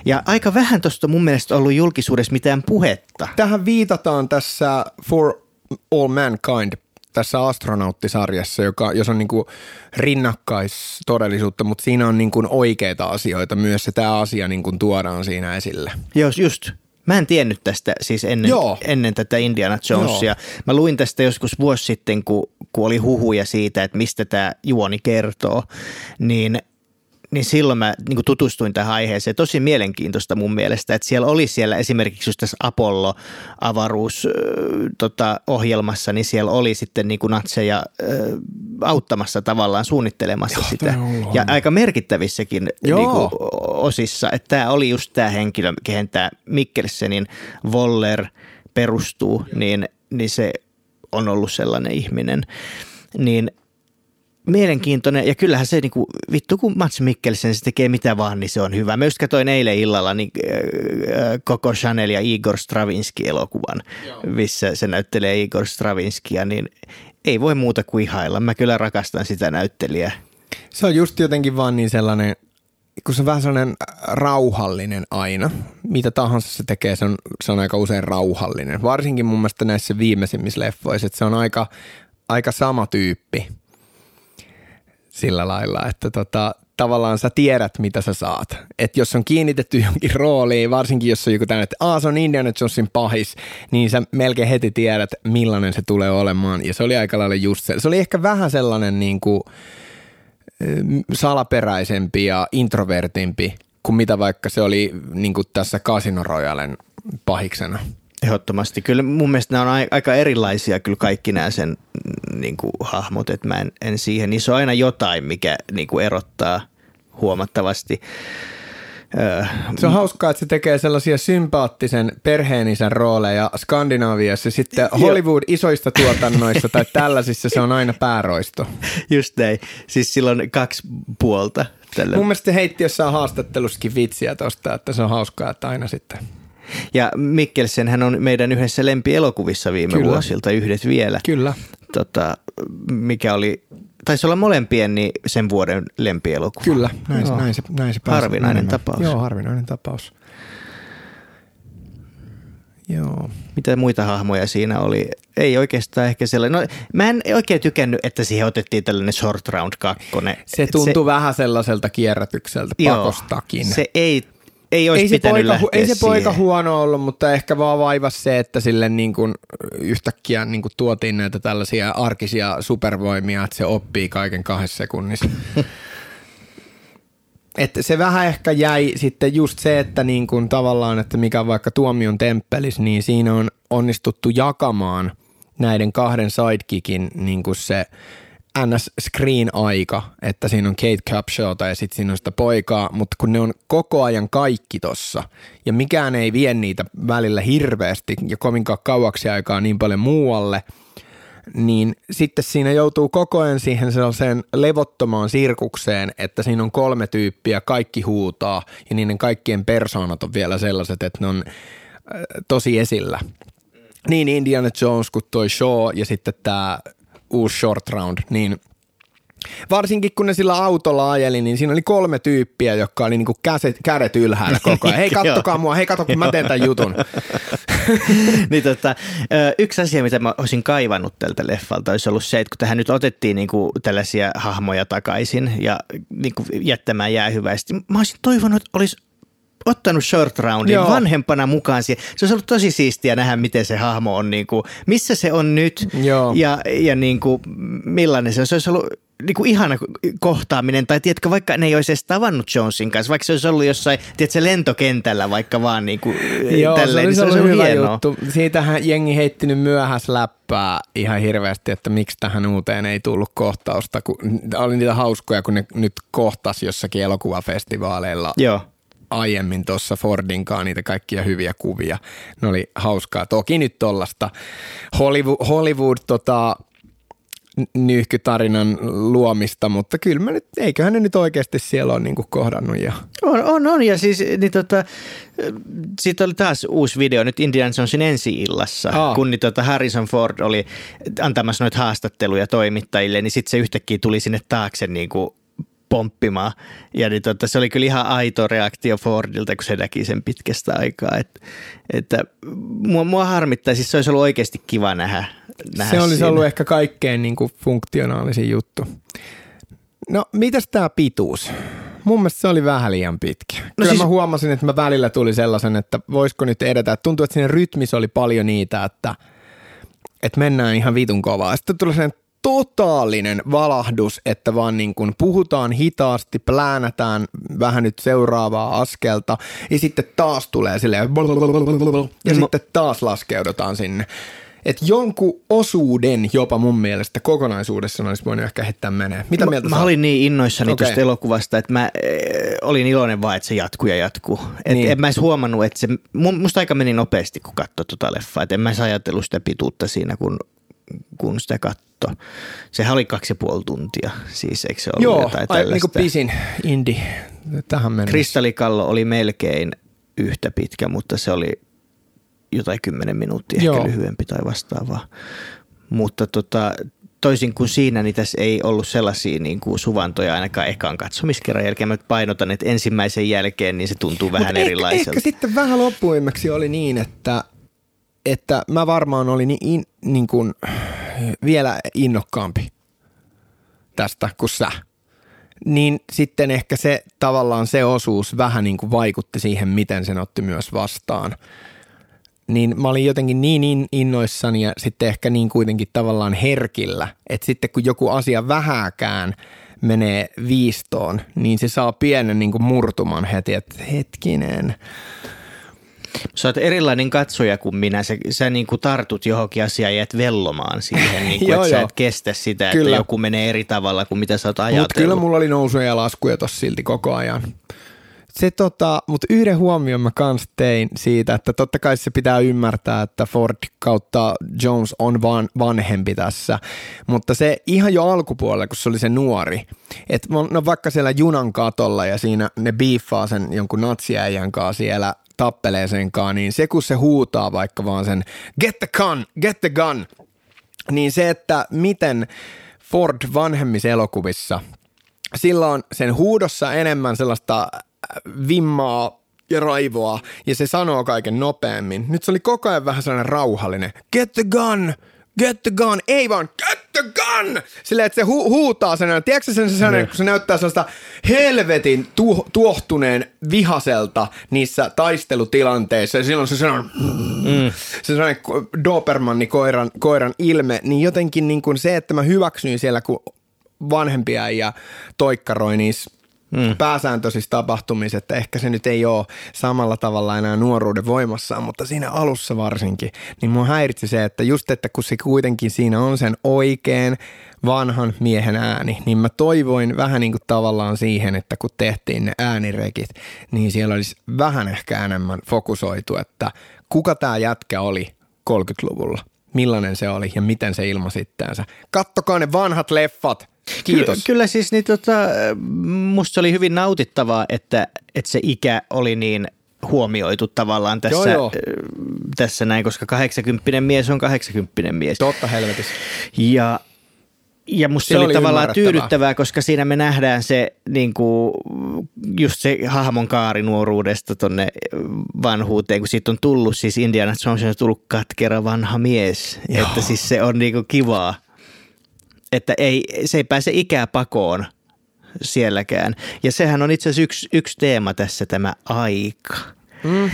Ja aika vähän tuosta mun mielestä ollut julkisuudessa mitään puhetta. Tähän viitataan tässä For All Mankind tässä astronauttisarjassa, joka, jos on niin kuin rinnakkaistodellisuutta, mutta siinä on niin kuin oikeita asioita myös ja tämä asia niin kuin tuodaan siinä esille. Joo, just. Mä en tiennyt tästä siis ennen, Joo. ennen tätä Indiana Jonesia. Mä luin tästä joskus vuosi sitten, kun, kun oli huhuja siitä, että mistä tämä juoni kertoo, niin niin silloin mä niin tutustuin tähän aiheeseen. Tosi mielenkiintoista mun mielestä, että siellä oli siellä esimerkiksi just tässä Apollo-avaruusohjelmassa, tota, ohjelmassa, niin siellä oli sitten niin kuin natseja auttamassa tavallaan suunnittelemassa Joo, sitä. Ja aika merkittävissäkin Joo. niin kuin, osissa, että tämä oli just tämä henkilö, kehen tämä Mikkelsenin Voller perustuu, niin, niin se on ollut sellainen ihminen. Niin mielenkiintoinen, ja kyllähän se niinku, vittu kun Mats Mikkelsen se tekee mitä vaan, niin se on hyvä. Mä just katsoin eilen illalla niin, äh, Coco Chanel ja Igor Stravinsky elokuvan, missä se näyttelee Igor Stravinskia, niin ei voi muuta kuin ihailla. Mä kyllä rakastan sitä näyttelijää. Se on just jotenkin vaan niin sellainen, kun se on vähän sellainen rauhallinen aina. Mitä tahansa se tekee, se on, se on aika usein rauhallinen. Varsinkin mun mielestä näissä viimeisimmissä leffoissa, että se on aika, aika sama tyyppi sillä lailla, että tota, tavallaan sä tiedät, mitä sä saat. Et jos on kiinnitetty johonkin rooliin, varsinkin jos on joku tämmöinen, että Aa, se on Indiana Jonesin pahis, niin sä melkein heti tiedät, millainen se tulee olemaan. Ja se oli aika lailla just se. Se oli ehkä vähän sellainen niin kuin, salaperäisempi ja introvertimpi kuin mitä vaikka se oli niin kuin tässä Casino Royalen pahiksena. Ehdottomasti. Kyllä mun mielestä nämä on aika erilaisia kyllä kaikki nämä sen mm, niin kuin, hahmot, että mä en, en siihen. Niissä on aina jotain, mikä niin kuin, erottaa huomattavasti. Se on hauskaa, että se tekee sellaisia sympaattisen perheenisän rooleja Skandinaaviassa. Sitten Hollywood isoista tuotannoissa tai tällaisissa se on aina pääroisto. Just näin. Siis silloin kaksi puolta. Tällä. Mun mielestä heitti jossain haastattelussakin vitsiä tosta, että se on hauskaa, että aina sitten ja Mikkelsen hän on meidän yhdessä lempielokuvissa viime Kyllä. vuosilta, yhdet vielä. Kyllä. Tota, mikä oli, taisi olla molempien niin sen vuoden lempielokuva. Kyllä, näin, Joo. näin se, näin se Harvinainen menemään. tapaus. Joo, harvinainen tapaus. Joo. Mitä muita hahmoja siinä oli? Ei oikeastaan ehkä sellainen. No, mä en oikein tykännyt, että siihen otettiin tällainen short round kakkonen. Se tuntui se, vähän sellaiselta kierrätykseltä pakostakin. Se ei ei olisi ei se poika, Ei se poika huono ollut, mutta ehkä vaan vaivas se, että sille niin kuin yhtäkkiä niin kuin tuotiin näitä tällaisia arkisia supervoimia, että se oppii kaiken kahdessa sekunnissa. että se vähän ehkä jäi sitten just se, että niin kuin tavallaan, että mikä vaikka tuomion temppelis, niin siinä on onnistuttu jakamaan näiden kahden sidekickin niin kuin se – ns. screen-aika, että siinä on Kate Capshawta ja sitten siinä on sitä poikaa, mutta kun ne on koko ajan kaikki tossa ja mikään ei vie niitä välillä hirveästi ja kovinkaan kauaksi aikaa niin paljon muualle, niin sitten siinä joutuu koko ajan siihen sellaiseen levottomaan sirkukseen, että siinä on kolme tyyppiä, kaikki huutaa ja niiden kaikkien persoonat on vielä sellaiset, että ne on äh, tosi esillä. Niin Indiana Jones kuin toi Shaw ja sitten tämä uusi short round, niin Varsinkin kun ne sillä autolla ajeli, niin siinä oli kolme tyyppiä, jotka oli niinku käset, kädet ylhäällä koko ajan. Hei, kattokaa mua, hei, katso, kun mä teen tämän jutun. niin tota, yksi asia, mitä mä olisin kaivannut tältä leffalta, olisi ollut se, että kun tähän nyt otettiin niinku tällaisia hahmoja takaisin ja niinku jättämään jäähyväisesti, mä olisin toivonut, että olisi ottanut short roundin Joo. vanhempana mukaan siihen. Se olisi ollut tosi siistiä nähdä, miten se hahmo on, niin kuin, missä se on nyt Joo. ja, ja niin kuin, millainen se on. Se olisi ollut niin kuin ihana kohtaaminen, tai tiedätkö, vaikka ne ei olisi edes tavannut Jonesin kanssa, vaikka se olisi ollut jossain, tiedätkö, lentokentällä vaikka vaan niin kuin, Joo, tälleen, se olisi ollut hyvä hienoa. juttu. Siitähän jengi heitti myöhäs läppää ihan hirveästi, että miksi tähän uuteen ei tullut kohtausta, kun oli niitä hauskoja, kun ne nyt kohtas jossakin elokuvafestivaaleilla. Joo aiemmin tuossa Fordinkaan niitä kaikkia hyviä kuvia. Ne oli hauskaa. Toki nyt tuollaista Hollywood, Hollywood tota, nyyhkytarinan luomista, mutta kyllä mä nyt, eiköhän ne nyt oikeasti siellä ole niinku kohdannut. Ja. On, on, on, ja siis niin tota, siitä oli taas uusi video nyt Indiana Jonesin ensi-illassa, Aa. kun niin tota Harrison Ford oli antamassa noita haastatteluja toimittajille, niin sitten se yhtäkkiä tuli sinne taakse niin kuin pomppimaan. Ja niin tota, se oli kyllä ihan aito reaktio Fordilta, kun se näki sen pitkästä aikaa. Et, että mua, mua harmittaa, siis se olisi ollut oikeasti kiva nähdä. nähdä se olisi siinä. ollut ehkä kaikkein niin kuin funktionaalisin juttu. No, mitäs tämä pituus? Mun mielestä se oli vähän liian pitkä. No Kyllä siis... mä huomasin, että mä välillä tuli sellaisen, että voisiko nyt edetä. Tuntuu, että siinä rytmissä oli paljon niitä, että, että mennään ihan vitun kovaa. Sitten tuli sen totaalinen valahdus, että vaan niin kuin puhutaan hitaasti, pläänätään vähän nyt seuraavaa askelta ja sitten taas tulee silleen ja no. sitten taas laskeudutaan sinne. Että jonkun osuuden jopa mun mielestä kokonaisuudessa olisi voinut ehkä heittää menee. Mitä mä, mieltä Mä olin niin innoissani okay. tuosta elokuvasta, että mä äh, olin iloinen vaan, että se jatkuu ja jatkuu. Et niin. En mä edes huomannut, että se, musta aika meni nopeasti, kun katsoi tuota leffaa. Et en mä edes ajatellut sitä pituutta siinä, kun kun sitä katto. Sehän oli kaksi ja puoli tuntia, siis eikö se ollut Joo, jotain tällaista? niin kuin pisin indi tähän mennessä. Kristallikallo oli melkein yhtä pitkä, mutta se oli jotain kymmenen minuuttia Joo. ehkä lyhyempi tai vastaavaa. Mutta tota, toisin kuin siinä, niin tässä ei ollut sellaisia niin kuin suvantoja ainakaan ekan katsomiskerran jälkeen. Mä painotan, että ensimmäisen jälkeen niin se tuntuu vähän Mut erilaiselta. Ehkä, ehkä sitten vähän loppuimmaksi oli niin, että että mä varmaan olin in, in, niin kuin vielä innokkaampi tästä kuin sä. niin sitten ehkä se tavallaan se osuus vähän niin kuin vaikutti siihen, miten sen otti myös vastaan. Niin mä olin jotenkin niin, niin innoissani ja sitten ehkä niin kuitenkin tavallaan herkillä, että sitten kun joku asia vähäkään menee viistoon, niin se saa pienen niin kuin murtuman heti, että hetkinen – Sä oot erilainen katsoja kuin minä. Sä, sä niin kuin tartut johonkin asiaan ja jäät vellomaan siihen, niin kuin, joo, että joo. sä et kestä sitä, kyllä. että joku menee eri tavalla kuin mitä sä oot ajatellut. Mutta kyllä mulla oli nousuja ja laskuja tossa silti koko ajan. Se tota, mutta yhden huomion mä kans tein siitä, että totta kai se pitää ymmärtää, että Ford kautta Jones on van, vanhempi tässä, mutta se ihan jo alkupuolella, kun se oli se nuori, että no vaikka siellä junan katolla ja siinä ne biiffaa sen jonkun natsiäijän kanssa siellä tappelee senkaan, niin se kun se huutaa vaikka vaan sen get the gun, get the gun, niin se, että miten Ford vanhemmissa elokuvissa, sillä on sen huudossa enemmän sellaista äh, vimmaa ja raivoa, ja se sanoo kaiken nopeammin. Nyt se oli koko ajan vähän sellainen rauhallinen. Get the gun, get the gun, ei vaan get the gun! Silleen, että se hu- huutaa sen, tiedätkö sen sellainen, mm. kun se näyttää sellaista helvetin tu- tuohtuneen vihaselta niissä taistelutilanteissa, ja silloin se sellainen, mm. se sellainen Dobermanni koiran, koiran ilme, niin jotenkin niin kuin se, että mä hyväksyin siellä, kun vanhempia ja toikkaroi niissä mm. pääsääntöisissä tapahtumissa, että ehkä se nyt ei ole samalla tavalla enää nuoruuden voimassaan, mutta siinä alussa varsinkin, niin mua häiritsi se, että just, että kun se kuitenkin siinä on sen oikein vanhan miehen ääni, niin mä toivoin vähän niin kuin tavallaan siihen, että kun tehtiin ne äänirekit, niin siellä olisi vähän ehkä enemmän fokusoitu, että kuka tämä jätkä oli 30-luvulla, millainen se oli ja miten se ilmasi itseänsä. Kattokaa ne vanhat leffat, Kiitos. Kyllä, kyllä siis niin tota, musta se oli hyvin nautittavaa, että, että se ikä oli niin huomioitu tavallaan tässä, joo, joo. tässä näin, koska 80 mies on 80 mies. Totta helvetissä. Ja, ja musta se, se oli, oli tavallaan tyydyttävää, koska siinä me nähdään se niin kuin, just se hahmon kaari nuoruudesta tonne vanhuuteen, kun siitä on tullut, siis Indiana Jones on tullut katkera vanha mies. Joo. Että siis se on niin kuin kivaa että ei, se ei pääse ikää pakoon sielläkään. Ja sehän on itse asiassa yksi, yksi teema tässä, tämä aika. Mm.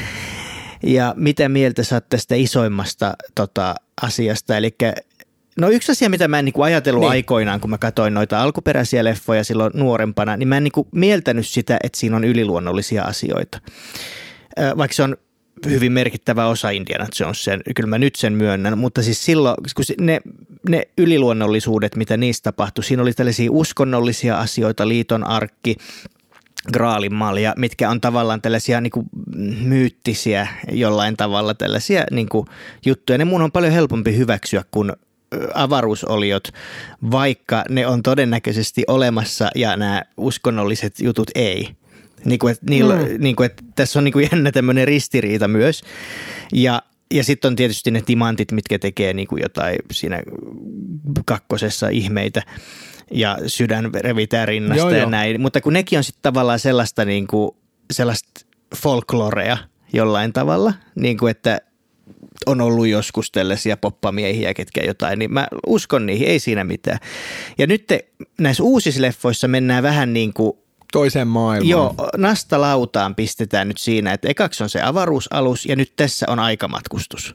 Ja mitä mieltä sä oot tästä isoimmasta tota, asiasta? Eli No yksi asia, mitä mä en niinku ajatellut niin. aikoinaan, kun mä katsoin noita alkuperäisiä leffoja silloin nuorempana, niin mä en niinku mieltänyt sitä, että siinä on yliluonnollisia asioita. Vaikka se on hyvin merkittävä osa Indiana Jonesia, kyllä mä nyt sen myönnän, mutta siis silloin, kun ne, ne yliluonnollisuudet, mitä niistä tapahtui, siinä oli tällaisia uskonnollisia asioita, liiton arkki, Graalin malja, mitkä on tavallaan tällaisia niin kuin myyttisiä jollain tavalla tällaisia niin kuin juttuja. Ne mun on paljon helpompi hyväksyä kuin avaruusoliot, vaikka ne on todennäköisesti olemassa ja nämä uskonnolliset jutut ei. Niin kuin, että, niillä, mm. niin kuin, että tässä on niin kuin jännä tämmöinen ristiriita myös. Ja, ja sitten on tietysti ne timantit, mitkä tekee niin kuin jotain siinä kakkosessa ihmeitä ja sydän revitään rinnasta joo, ja joo. näin. Mutta kun nekin on sitten tavallaan sellaista, niin kuin, sellaista folklorea jollain tavalla, niin kuin että on ollut joskus tällaisia poppamiehiä, ketkä jotain, niin mä uskon niihin, ei siinä mitään. Ja nyt te, näissä uusissa leffoissa mennään vähän niin kuin toiseen maailmaan. Joo, nastalautaan pistetään nyt siinä, että ekaksi on se avaruusalus ja nyt tässä on aikamatkustus.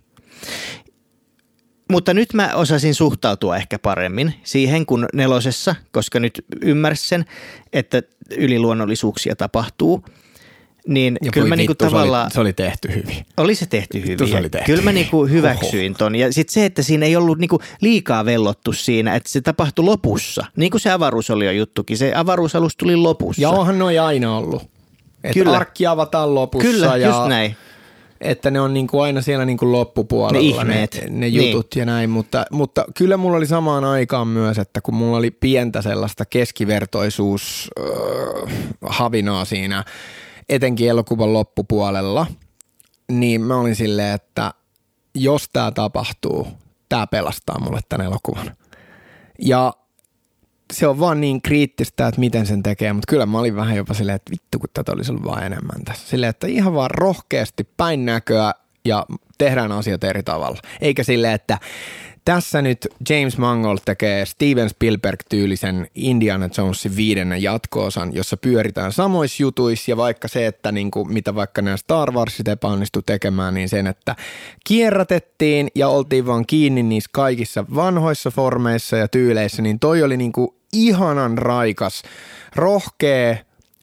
Mutta nyt mä osasin suhtautua ehkä paremmin siihen kuin nelosessa, koska nyt ymmärsin, että yliluonnollisuuksia tapahtuu – niin ja kyllä mä niinku tavallaan... Se oli, se oli tehty hyvin. Oli se tehty hyvin. Se oli tehty kyllä mä niinku hyväksyin ton. Ja sitten se, että siinä ei ollut niinku liikaa vellottu siinä, että se tapahtui lopussa. Niin kuin se avaruus oli jo juttukin. Se avaruusalus tuli lopussa. Ja onhan noin aina ollut. Että kyllä. arkki avataan lopussa. Kyllä, ja... just näin että ne on niin kuin aina siellä niin kuin loppupuolella ne, ihmeet. ne, ne jutut niin. ja näin, mutta, mutta kyllä mulla oli samaan aikaan myös, että kun mulla oli pientä sellaista keskivertoisuus äh, havinaa siinä etenkin elokuvan loppupuolella, niin mä olin silleen, että jos tämä tapahtuu, tämä pelastaa mulle tämän elokuvan. Ja se on vaan niin kriittistä, että miten sen tekee, mutta kyllä mä olin vähän jopa silleen, että vittu kun tätä olisi ollut vaan enemmän tässä. Silleen, että ihan vaan rohkeasti päin näköä ja tehdään asiat eri tavalla. Eikä silleen, että tässä nyt James Mangold tekee Steven Spielberg-tyylisen Indiana Jonesin viidennen jatkoosan, jossa pyöritään samoissa jutuissa. Ja vaikka se, että niin kuin, mitä vaikka nämä Star Warsit epäonnistu tekemään, niin sen, että kierrätettiin ja oltiin vaan kiinni niissä kaikissa vanhoissa formeissa ja tyyleissä, niin toi oli niin kuin ihanan raikas, rohkea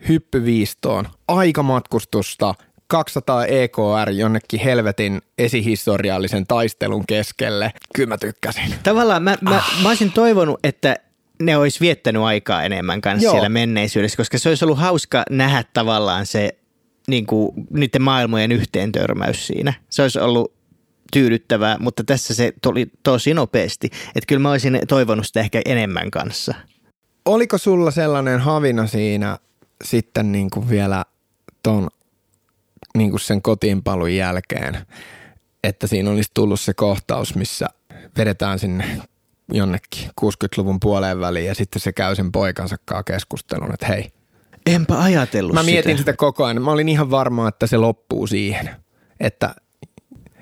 hyppyviistoon, aikamatkustusta, 200 EKR jonnekin helvetin esihistoriallisen taistelun keskelle. Kyllä mä tykkäsin. Tavallaan mä, mä, ah. mä olisin toivonut, että ne olisi viettänyt aikaa enemmän kanssa Joo. siellä menneisyydessä, koska se olisi ollut hauska nähdä tavallaan se niin kuin, niiden maailmojen yhteen törmäys siinä. Se olisi ollut tyydyttävää, mutta tässä se tuli tosi nopeasti. Että kyllä mä olisin toivonut sitä ehkä enemmän kanssa. Oliko sulla sellainen havina siinä sitten niin kuin vielä ton niin kuin sen kotiinpalun jälkeen, että siinä olisi tullut se kohtaus, missä vedetään sinne jonnekin 60-luvun puoleen väliin ja sitten se käy sen poikansa kanssa keskustelun, että hei. Enpä ajatellut Mä mietin sitä. sitä koko ajan. Mä olin ihan varma, että se loppuu siihen, että,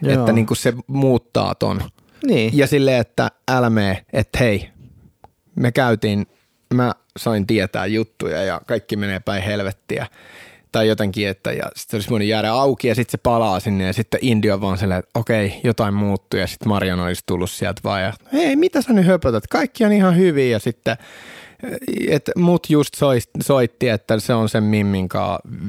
että niin kuin se muuttaa ton. Niin. Ja silleen, että älä mene, että hei, me käytiin, mä sain tietää juttuja ja kaikki menee päin helvettiä tai jotenkin, että ja sitten olisi voinut jäädä auki ja sitten se palaa sinne ja sitten India vaan silleen, että okei, jotain muuttuu ja sitten Marion olisi tullut sieltä vaan ja hei, mitä sä nyt höpötät, kaikki on ihan hyvin ja sitten et mut just soitti, että se on sen Mimmin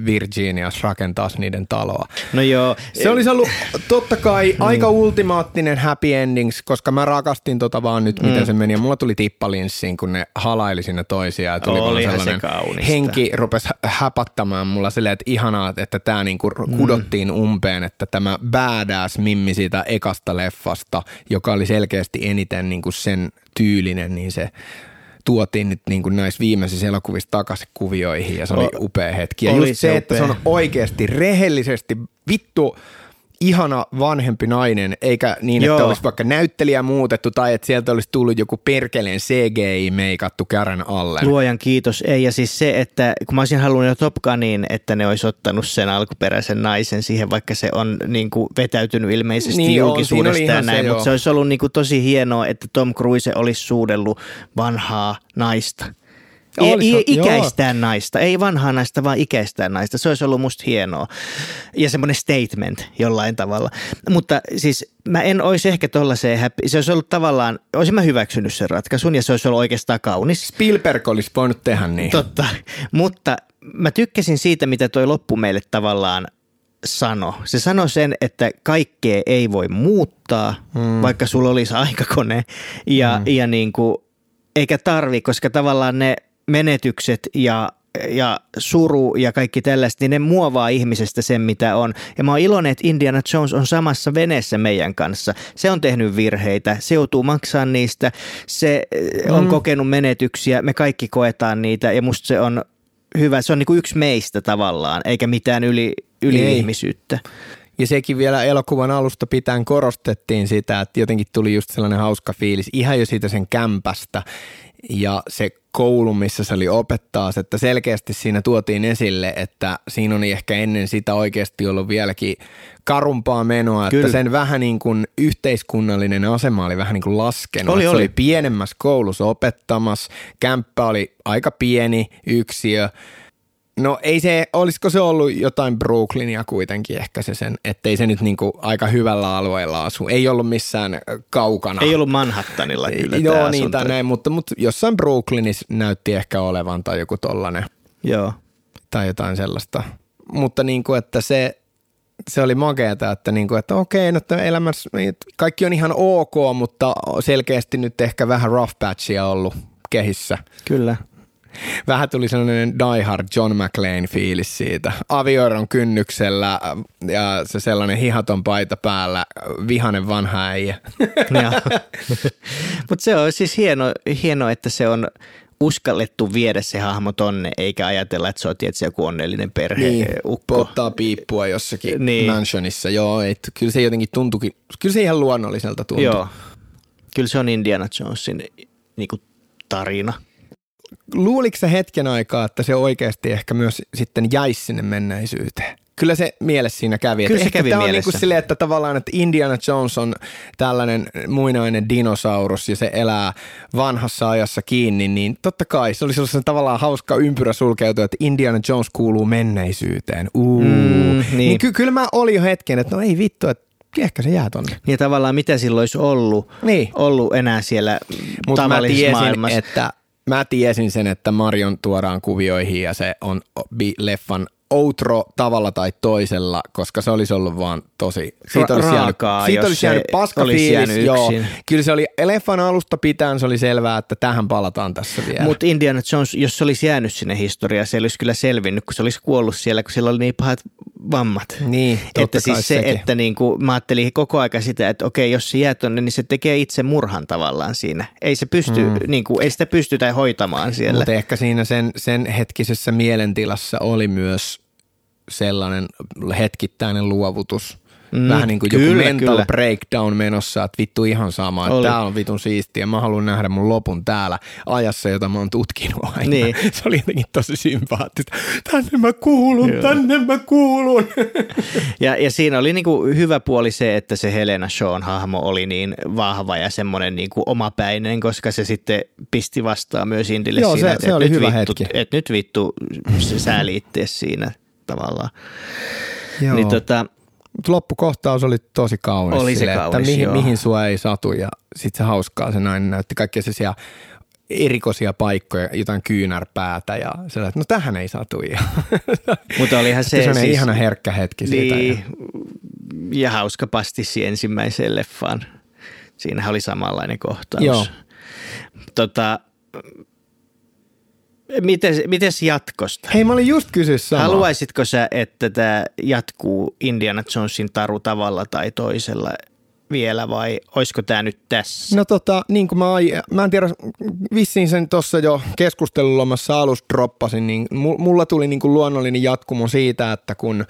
Virginias rakentaa niiden taloa. No joo. Se olisi ollut totta kai mm. aika ultimaattinen happy endings, koska mä rakastin tota vaan nyt, miten mm. se meni. Ja mulla tuli tippalinssiin, kun ne halaili sinne toisiaan. Tuli Oli sellainen se henki rupesi häpattamaan mulla silleen, että ihanaa, että tämä niinku mm. kudottiin mm. umpeen, että tämä badass Mimmi siitä ekasta leffasta, joka oli selkeästi eniten niinku sen tyylinen, niin se tuotiin nyt niin kuin näissä viimeisissä elokuvissa takaisin kuvioihin ja se oli upea hetki. Ja oli just se, se että se on oikeasti rehellisesti vittu ihana vanhempi nainen, eikä niin, Joo. että olisi vaikka näyttelijä muutettu tai että sieltä olisi tullut joku perkeleen CGI-meikattu kärän alle. Luojan kiitos. Ei, ja siis se, että kun mä olisin halunnut jo Top Gunin, että ne olisi ottanut sen alkuperäisen naisen siihen, vaikka se on niin kuin vetäytynyt ilmeisesti niin julkisuudesta ja näin, se, mutta se olisi ollut niin kuin tosi hienoa, että Tom Cruise olisi suudellut vanhaa naista. Olisi, I, ikäistään joo. naista, ei vanhaa naista, vaan ikäistään naista. Se olisi ollut musta hienoa. Ja semmoinen statement jollain tavalla. Mutta siis mä en olisi ehkä tollaiseen happy. Se olisi ollut tavallaan, olisin mä hyväksynyt sen ratkaisun ja se olisi ollut oikeastaan kaunis. Spielberg olisi voinut tehdä niin. Totta, mutta mä tykkäsin siitä, mitä toi loppu meille tavallaan sano. Se sanoi sen, että kaikkea ei voi muuttaa, hmm. vaikka sulla olisi aikakone. Ja, hmm. ja niin kuin, eikä tarvi, koska tavallaan ne – menetykset ja ja suru ja kaikki tällaista, niin ne muovaa ihmisestä sen, mitä on. Ja mä oon iloinen, että Indiana Jones on samassa veneessä meidän kanssa. Se on tehnyt virheitä, se joutuu maksamaan niistä, se mm. on kokenut menetyksiä, me kaikki koetaan niitä ja musta se on hyvä. Se on niin kuin yksi meistä tavallaan, eikä mitään yli, yli ihmisyyttä. Ja sekin vielä elokuvan alusta pitäen korostettiin sitä, että jotenkin tuli just sellainen hauska fiilis ihan jo siitä sen kämpästä ja se koulu, missä se oli opettaa, että selkeästi siinä tuotiin esille, että siinä on ehkä ennen sitä oikeasti ollut vieläkin karumpaa menoa, Kyllä. että sen vähän niin kuin yhteiskunnallinen asema oli vähän niin kuin laskenut. Oli, oli. Se oli pienemmässä koulussa opettamassa, kämppä oli aika pieni yksiö, No ei se, olisiko se ollut jotain Brooklynia kuitenkin ehkä se sen, ettei se nyt niinku aika hyvällä alueella asu. Ei ollut missään kaukana. Ei ollut Manhattanilla kyllä Joo niin tai näin, mutta, mutta jossain Brooklynissa näytti ehkä olevan tai joku tollanen. Joo. Tai jotain sellaista. Mutta niin kuin, että se, se oli makeata, että, niin kuin, että okei, no, että elämässä kaikki on ihan ok, mutta selkeästi nyt ehkä vähän rough patchia ollut kehissä. Kyllä vähän tuli sellainen Die Hard John McClane fiilis siitä. Avioeron kynnyksellä ja se sellainen hihaton paita päällä, vihanen vanha äijä. Mutta se on siis hieno, hieno, että se on uskallettu viedä se hahmo tonne, eikä ajatella, että se on tietysti joku onnellinen perhe. Niin, ukko. Pottaa piippua jossakin niin. mansionissa, joo. Et kyllä se jotenkin tuntuikin, kyllä se ihan luonnolliselta tuntui. Joo. Kyllä se on Indiana Jonesin niin kuin tarina luuliko se hetken aikaa, että se oikeasti ehkä myös sitten jäisi sinne menneisyyteen? Kyllä se mielessä siinä kävi. Kyllä se kävi tämä on mielessä. niin kuin silleen, että tavallaan, että Indiana Jones on tällainen muinainen dinosaurus ja se elää vanhassa ajassa kiinni, niin totta kai se oli sellaisen tavallaan hauska ympyrä sulkeutua, että Indiana Jones kuuluu menneisyyteen. Uu. Mm, niin. niin. niin ky- kyllä mä olin jo hetken, että no ei vittu, että ehkä se jää tonne. Niin tavallaan mitä silloin olisi ollut, Niin. ollut enää siellä Mutta mä tavallisessa tiesin, maailmassa. että mä tiesin sen, että Marion tuodaan kuvioihin ja se on leffan outro tavalla tai toisella, koska se olisi ollut vaan tosi... Siitä olisi jäänyt, raakaa, siitä jos olisi jäänyt paska olisi fiilis, jäänyt joo. yksin. Kyllä se oli leffan alusta pitäen, se oli selvää, että tähän palataan tässä vielä. Mutta Indiana Jones, jos se olisi jäänyt sinne historiaan, se olisi kyllä selvinnyt, kun se olisi kuollut siellä, kun sillä oli niin pahat vammat. Niin, että siis se, sekin. että niin kuin, mä ajattelin koko aika sitä, että okei, jos se jää tonne, niin se tekee itse murhan tavallaan siinä. Ei se pysty, mm. niin kuin, ei sitä pystytä hoitamaan siellä. Mutta ehkä siinä sen, sen hetkisessä mielentilassa oli myös sellainen hetkittäinen luovutus. Mm, Vähän niin kuin joku kyllä, mental kyllä. breakdown menossa, että vittu ihan sama, että Oli. tää on vitun siistiä, mä haluan nähdä mun lopun täällä ajassa, jota mä oon tutkinut aina. Niin. Se oli jotenkin tosi sympaattista. Tänne mä kuulun, Joo. tänne mä kuulun. Ja, ja siinä oli niin kuin hyvä puoli se, että se Helena Shawn hahmo oli niin vahva ja semmoinen niin kuin omapäinen, koska se sitten pisti vastaan myös Indille Joo, siinä, se- että se et oli nyt hyvä vittu, hetki. Että nyt vittu se sääli ittees siinä tavallaan. Joo. Niin tota, loppukohtaus oli tosi kaunis. Oli se silleen, kaunis, että mihin, joo. mihin sua ei satu ja sitten se hauskaa se nainen näytti kaikkia sellaisia erikoisia paikkoja, jotain kyynärpäätä ja sellainen, että no tähän ei satu. Mutta olihan se, se se siis, ihana herkkä hetki siitä. niin, Ja, ja hauska pastissi ensimmäiseen leffaan. Siinähän oli samanlainen kohtaus. Joo. Tota, mites, mites jatkosta? Hei, mä olin just samaa. Haluaisitko sä, että tämä jatkuu Indiana Jonesin taru tavalla tai toisella vielä vai olisiko tämä nyt tässä? No tota, niin kuin mä, ai- mä en tiedä, vissiin sen tuossa jo keskustelulomassa alussa droppasin, niin mu- mulla tuli niin kuin luonnollinen jatkumo siitä, että kun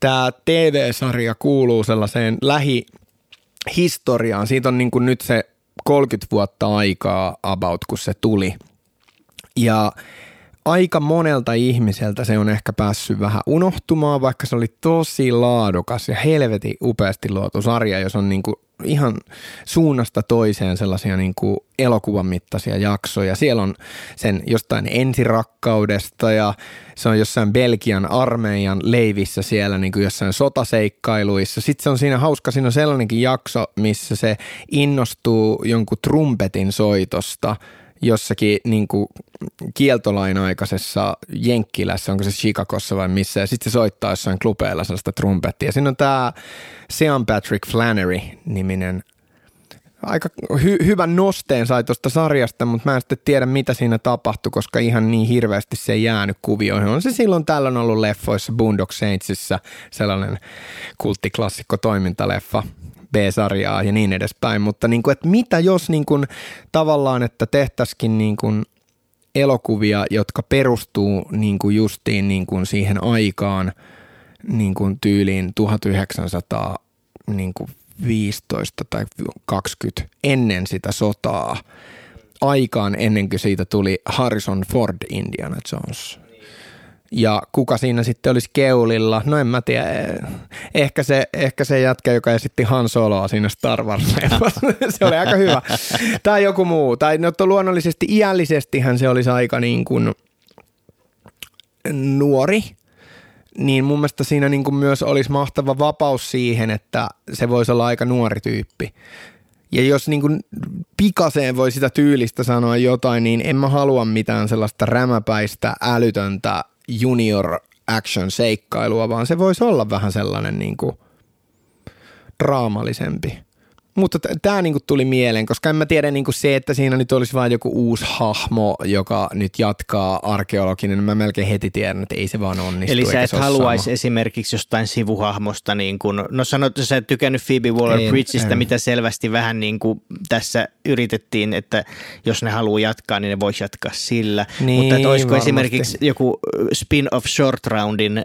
tämä TV-sarja kuuluu sellaiseen lähihistoriaan, siitä on niin kuin nyt se 30 vuotta aikaa about, kun se tuli. Ja aika monelta ihmiseltä se on ehkä päässyt vähän unohtumaan, vaikka se oli tosi laadukas ja helvetin upeasti luotu sarja, jos on niinku ihan suunnasta toiseen sellaisia niinku elokuvan mittaisia jaksoja. Siellä on sen jostain ensirakkaudesta ja se on jossain Belgian armeijan leivissä siellä niinku jossain sotaseikkailuissa. Sitten se on siinä hauska, siinä on sellainenkin jakso, missä se innostuu jonkun trumpetin soitosta – jossakin niin kuin kieltolain aikaisessa Jenkkilässä, onko se Chicagossa vai missä, ja sitten se soittaa jossain klubeilla sellaista trumpettia. Siinä on tämä Sean Patrick Flannery-niminen aika hy- hyvän nosteen sai tuosta sarjasta, mutta mä en sitten tiedä, mitä siinä tapahtui, koska ihan niin hirveästi se ei jäänyt kuvioihin. On se silloin tällöin ollut leffoissa Boondock Saintsissa, sellainen kulttiklassikko toimintaleffa, B-sarjaa ja niin edespäin, mutta niin kuin, että mitä jos niin kuin, tavallaan, että tehtäisikin niin kuin elokuvia, jotka perustuu niin kuin justiin niin kuin siihen aikaan niin kuin tyyliin 1900 niin kuin 15 tai 20 ennen sitä sotaa, aikaan ennen kuin siitä tuli Harrison Ford Indiana Jones. Ja kuka siinä sitten olisi keulilla? No en mä tiedä. Ehkä se, ehkä se jätkä, joka esitti Han Soloa siinä Star wars Se oli aika hyvä. Tai joku muu. Tai no luonnollisesti iällisestihän se olisi aika niin kuin nuori. Niin mun mielestä siinä niin kuin myös olisi mahtava vapaus siihen, että se voisi olla aika nuori tyyppi. Ja jos niin kuin pikaseen voi sitä tyylistä sanoa jotain, niin en mä halua mitään sellaista rämäpäistä, älytöntä junior action seikkailua, vaan se voisi olla vähän sellainen niin kuin draamallisempi. Mutta tämä niinku tuli mieleen, koska en mä tiedä niinku se, että siinä nyt olisi vain joku uusi hahmo, joka nyt jatkaa arkeologinen, niin mä melkein heti tiedän, että ei se vaan onnistu. Eli sä et haluaisi sama. esimerkiksi jostain sivuhahmosta, niin kuin, no sanot, että sä et tykännyt Phoebe Waller-Bridgeistä, mitä selvästi vähän niin kuin tässä yritettiin, että jos ne haluaa jatkaa, niin ne voisi jatkaa sillä. Niin, Mutta olisiko varmasti. esimerkiksi joku spin-off short roundin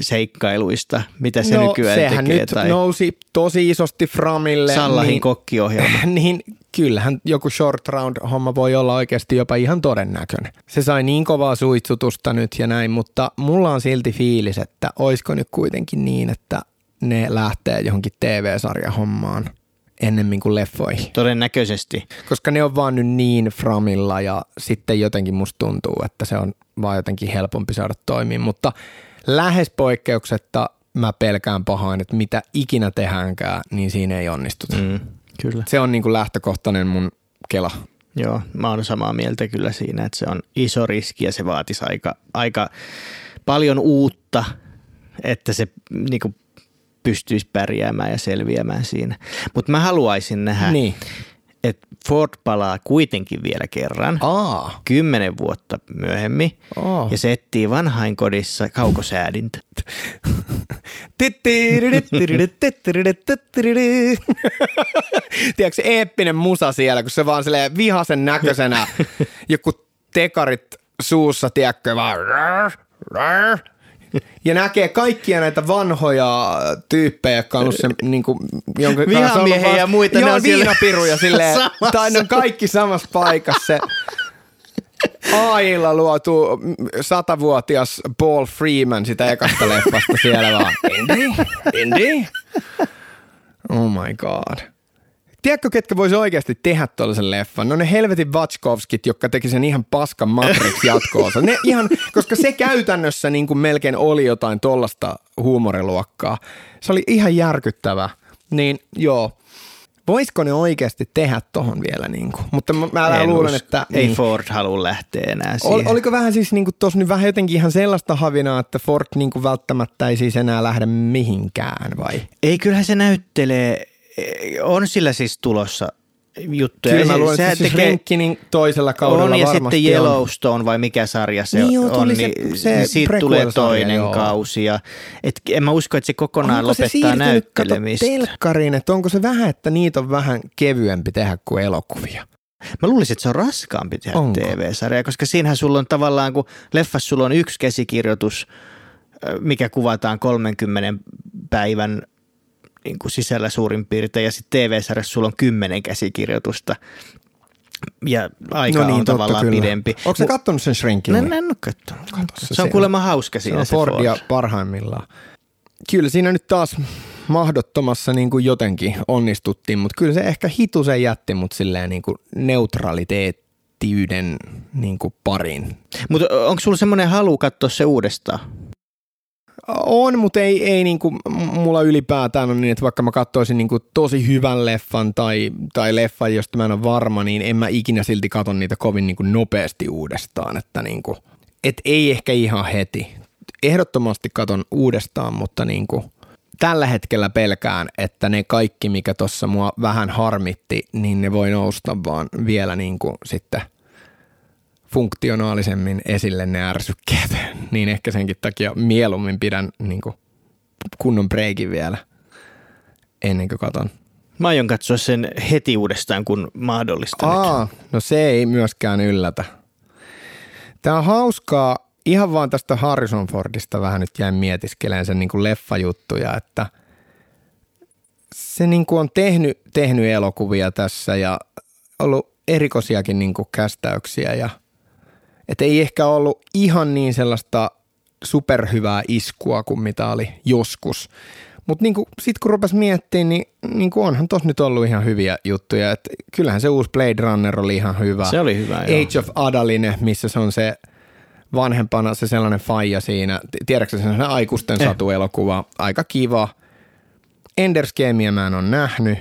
seikkailuista, mitä se no, nykyään sehän tekee? nyt tai... nousi tosi isosti Framille, Salliiko Sallahin Niin. kokkiohjelma. niin kyllähän joku short round homma voi olla oikeasti jopa ihan todennäköinen. Se sai niin kovaa suitsutusta nyt ja näin, mutta mulla on silti fiilis, että oisko nyt kuitenkin niin, että ne lähtee johonkin TV-sarjahommaan ennemmin kuin leffoihin. Todennäköisesti. Koska ne on vaan nyt niin framilla ja sitten jotenkin musta tuntuu, että se on vaan jotenkin helpompi saada toimia. Mutta lähes poikkeuksetta mä pelkään pahoin, että mitä ikinä tehdäänkään, niin siinä ei onnistuta. Mm, kyllä. Se on niin kuin lähtökohtainen mun kela. Joo, mä oon samaa mieltä kyllä siinä, että se on iso riski ja se vaatisi aika, aika paljon uutta, että se niin kuin pystyisi pärjäämään ja selviämään siinä. Mutta mä haluaisin nähdä, Niin. Että Ford palaa kuitenkin vielä kerran. Aa. kymmenen vuotta myöhemmin Oh. ja se etsii vanhainkodissa kaukosäädintä. Tiedätkö se eeppinen musa siellä, kun se vaan silleen vihasen näköisenä, joku tekarit suussa, tiedätkö, vaan ja näkee kaikkia näitä vanhoja tyyppejä, jotka on ollut se, niin kuin, jonka on Vihamiehiä vasta- ja muita, ne Joo, on siellä viinapiruja silleen, tai ne on kaikki samassa paikassa. Se AIlla luotu satavuotias Paul Freeman sitä ekasta leffasta siellä vaan. Indy, Indy. Oh my god. Tiedätkö, ketkä voisi oikeasti tehdä tuollaisen leffan? No ne helvetin Vatchkovskit, jotka teki sen ihan paskan Matrix jatkoosa. Ne ihan, koska se käytännössä niin kuin melkein oli jotain tollasta huumoriluokkaa. Se oli ihan järkyttävä. Niin joo, voisiko ne oikeasti tehdä tohon vielä niin kuin? Mutta mä, mä En luulen, usko. että... Ei niin. Ford halua lähteä enää Ol, siihen. oliko vähän siis niinku tuossa nyt vähän jotenkin ihan sellaista havinaa, että Ford niinku välttämättä ei siis enää lähde mihinkään vai? Ei, kyllähän se näyttelee, on sillä siis tulossa juttuja. Kyllä mä Se- luulen, että siis tekee- Rinkinin toisella kaudella on ja varmasti sitten on. Yellowstone vai mikä sarja se Niin joo, on, se- niin, se niin siitä tulee toinen joo. kausi. Ja, et, en mä usko, että se kokonaan Onko se lopettaa kato, näyttelemistä. telkkariin, että onko se vähän, että niitä on vähän kevyempi tehdä kuin elokuvia? Mä luulisin, että se on raskaampi tehdä Onko? TV-sarja, koska siinähän sulla on tavallaan, kun leffassa sulla on yksi käsikirjoitus, mikä kuvataan 30 päivän niin kuin sisällä suurin piirtein, ja sitten TV-sarjassa sulla on kymmenen käsikirjoitusta. Ja aika no niin, on tavallaan kyllä. pidempi. Onko se kattonut sen Shrinkin? No, en, en ole kattonut. se Se on kuulemma hauska se siinä on se Fordia Ford. parhaimmillaan. Kyllä siinä nyt taas mahdottomassa niin kuin jotenkin onnistuttiin, mutta kyllä se ehkä hitusen jätti mut silleen niin kuin neutraliteettiyden niin kuin pariin. Mutta onko sulla semmoinen halu katsoa se uudestaan? On, mutta ei, ei niin kuin, mulla ylipäätään on niin, että vaikka mä katsoisin niin kuin tosi hyvän leffan tai, tai leffan, josta mä en ole varma, niin en mä ikinä silti katon niitä kovin niin kuin nopeasti uudestaan. Että niin kuin, et ei ehkä ihan heti. Ehdottomasti katon uudestaan, mutta niin kuin, tällä hetkellä pelkään, että ne kaikki, mikä tuossa mua vähän harmitti, niin ne voi nousta vaan vielä niin kuin sitten funktionaalisemmin esille ne ärsykkeet, niin ehkä senkin takia mieluummin pidän niin kuin kunnon breikin vielä ennen kuin katon. Mä aion katsoa sen heti uudestaan, kun mahdollista nyt. Aa, no se ei myöskään yllätä. Tämä on hauskaa, ihan vaan tästä Harrison Fordista vähän nyt jäin mietiskeleen sen niin kuin leffajuttuja, että se niin kuin on tehnyt, tehnyt elokuvia tässä ja ollut erikoisiakin niin kuin kästäyksiä ja et ei ehkä ollut ihan niin sellaista superhyvää iskua kuin mitä oli joskus. Mutta niinku, sitten kun rupesi miettimään, niin niinku onhan tos nyt ollut ihan hyviä juttuja. Et kyllähän se uusi Blade Runner oli ihan hyvä. Se oli hyvä, joo. Age of Adaline, missä se on se vanhempana se sellainen faija siinä. Tiedätkö sen aikuisten Eh. satuelokuva? Aika kiva. Enders Gameä mä en ole nähnyt.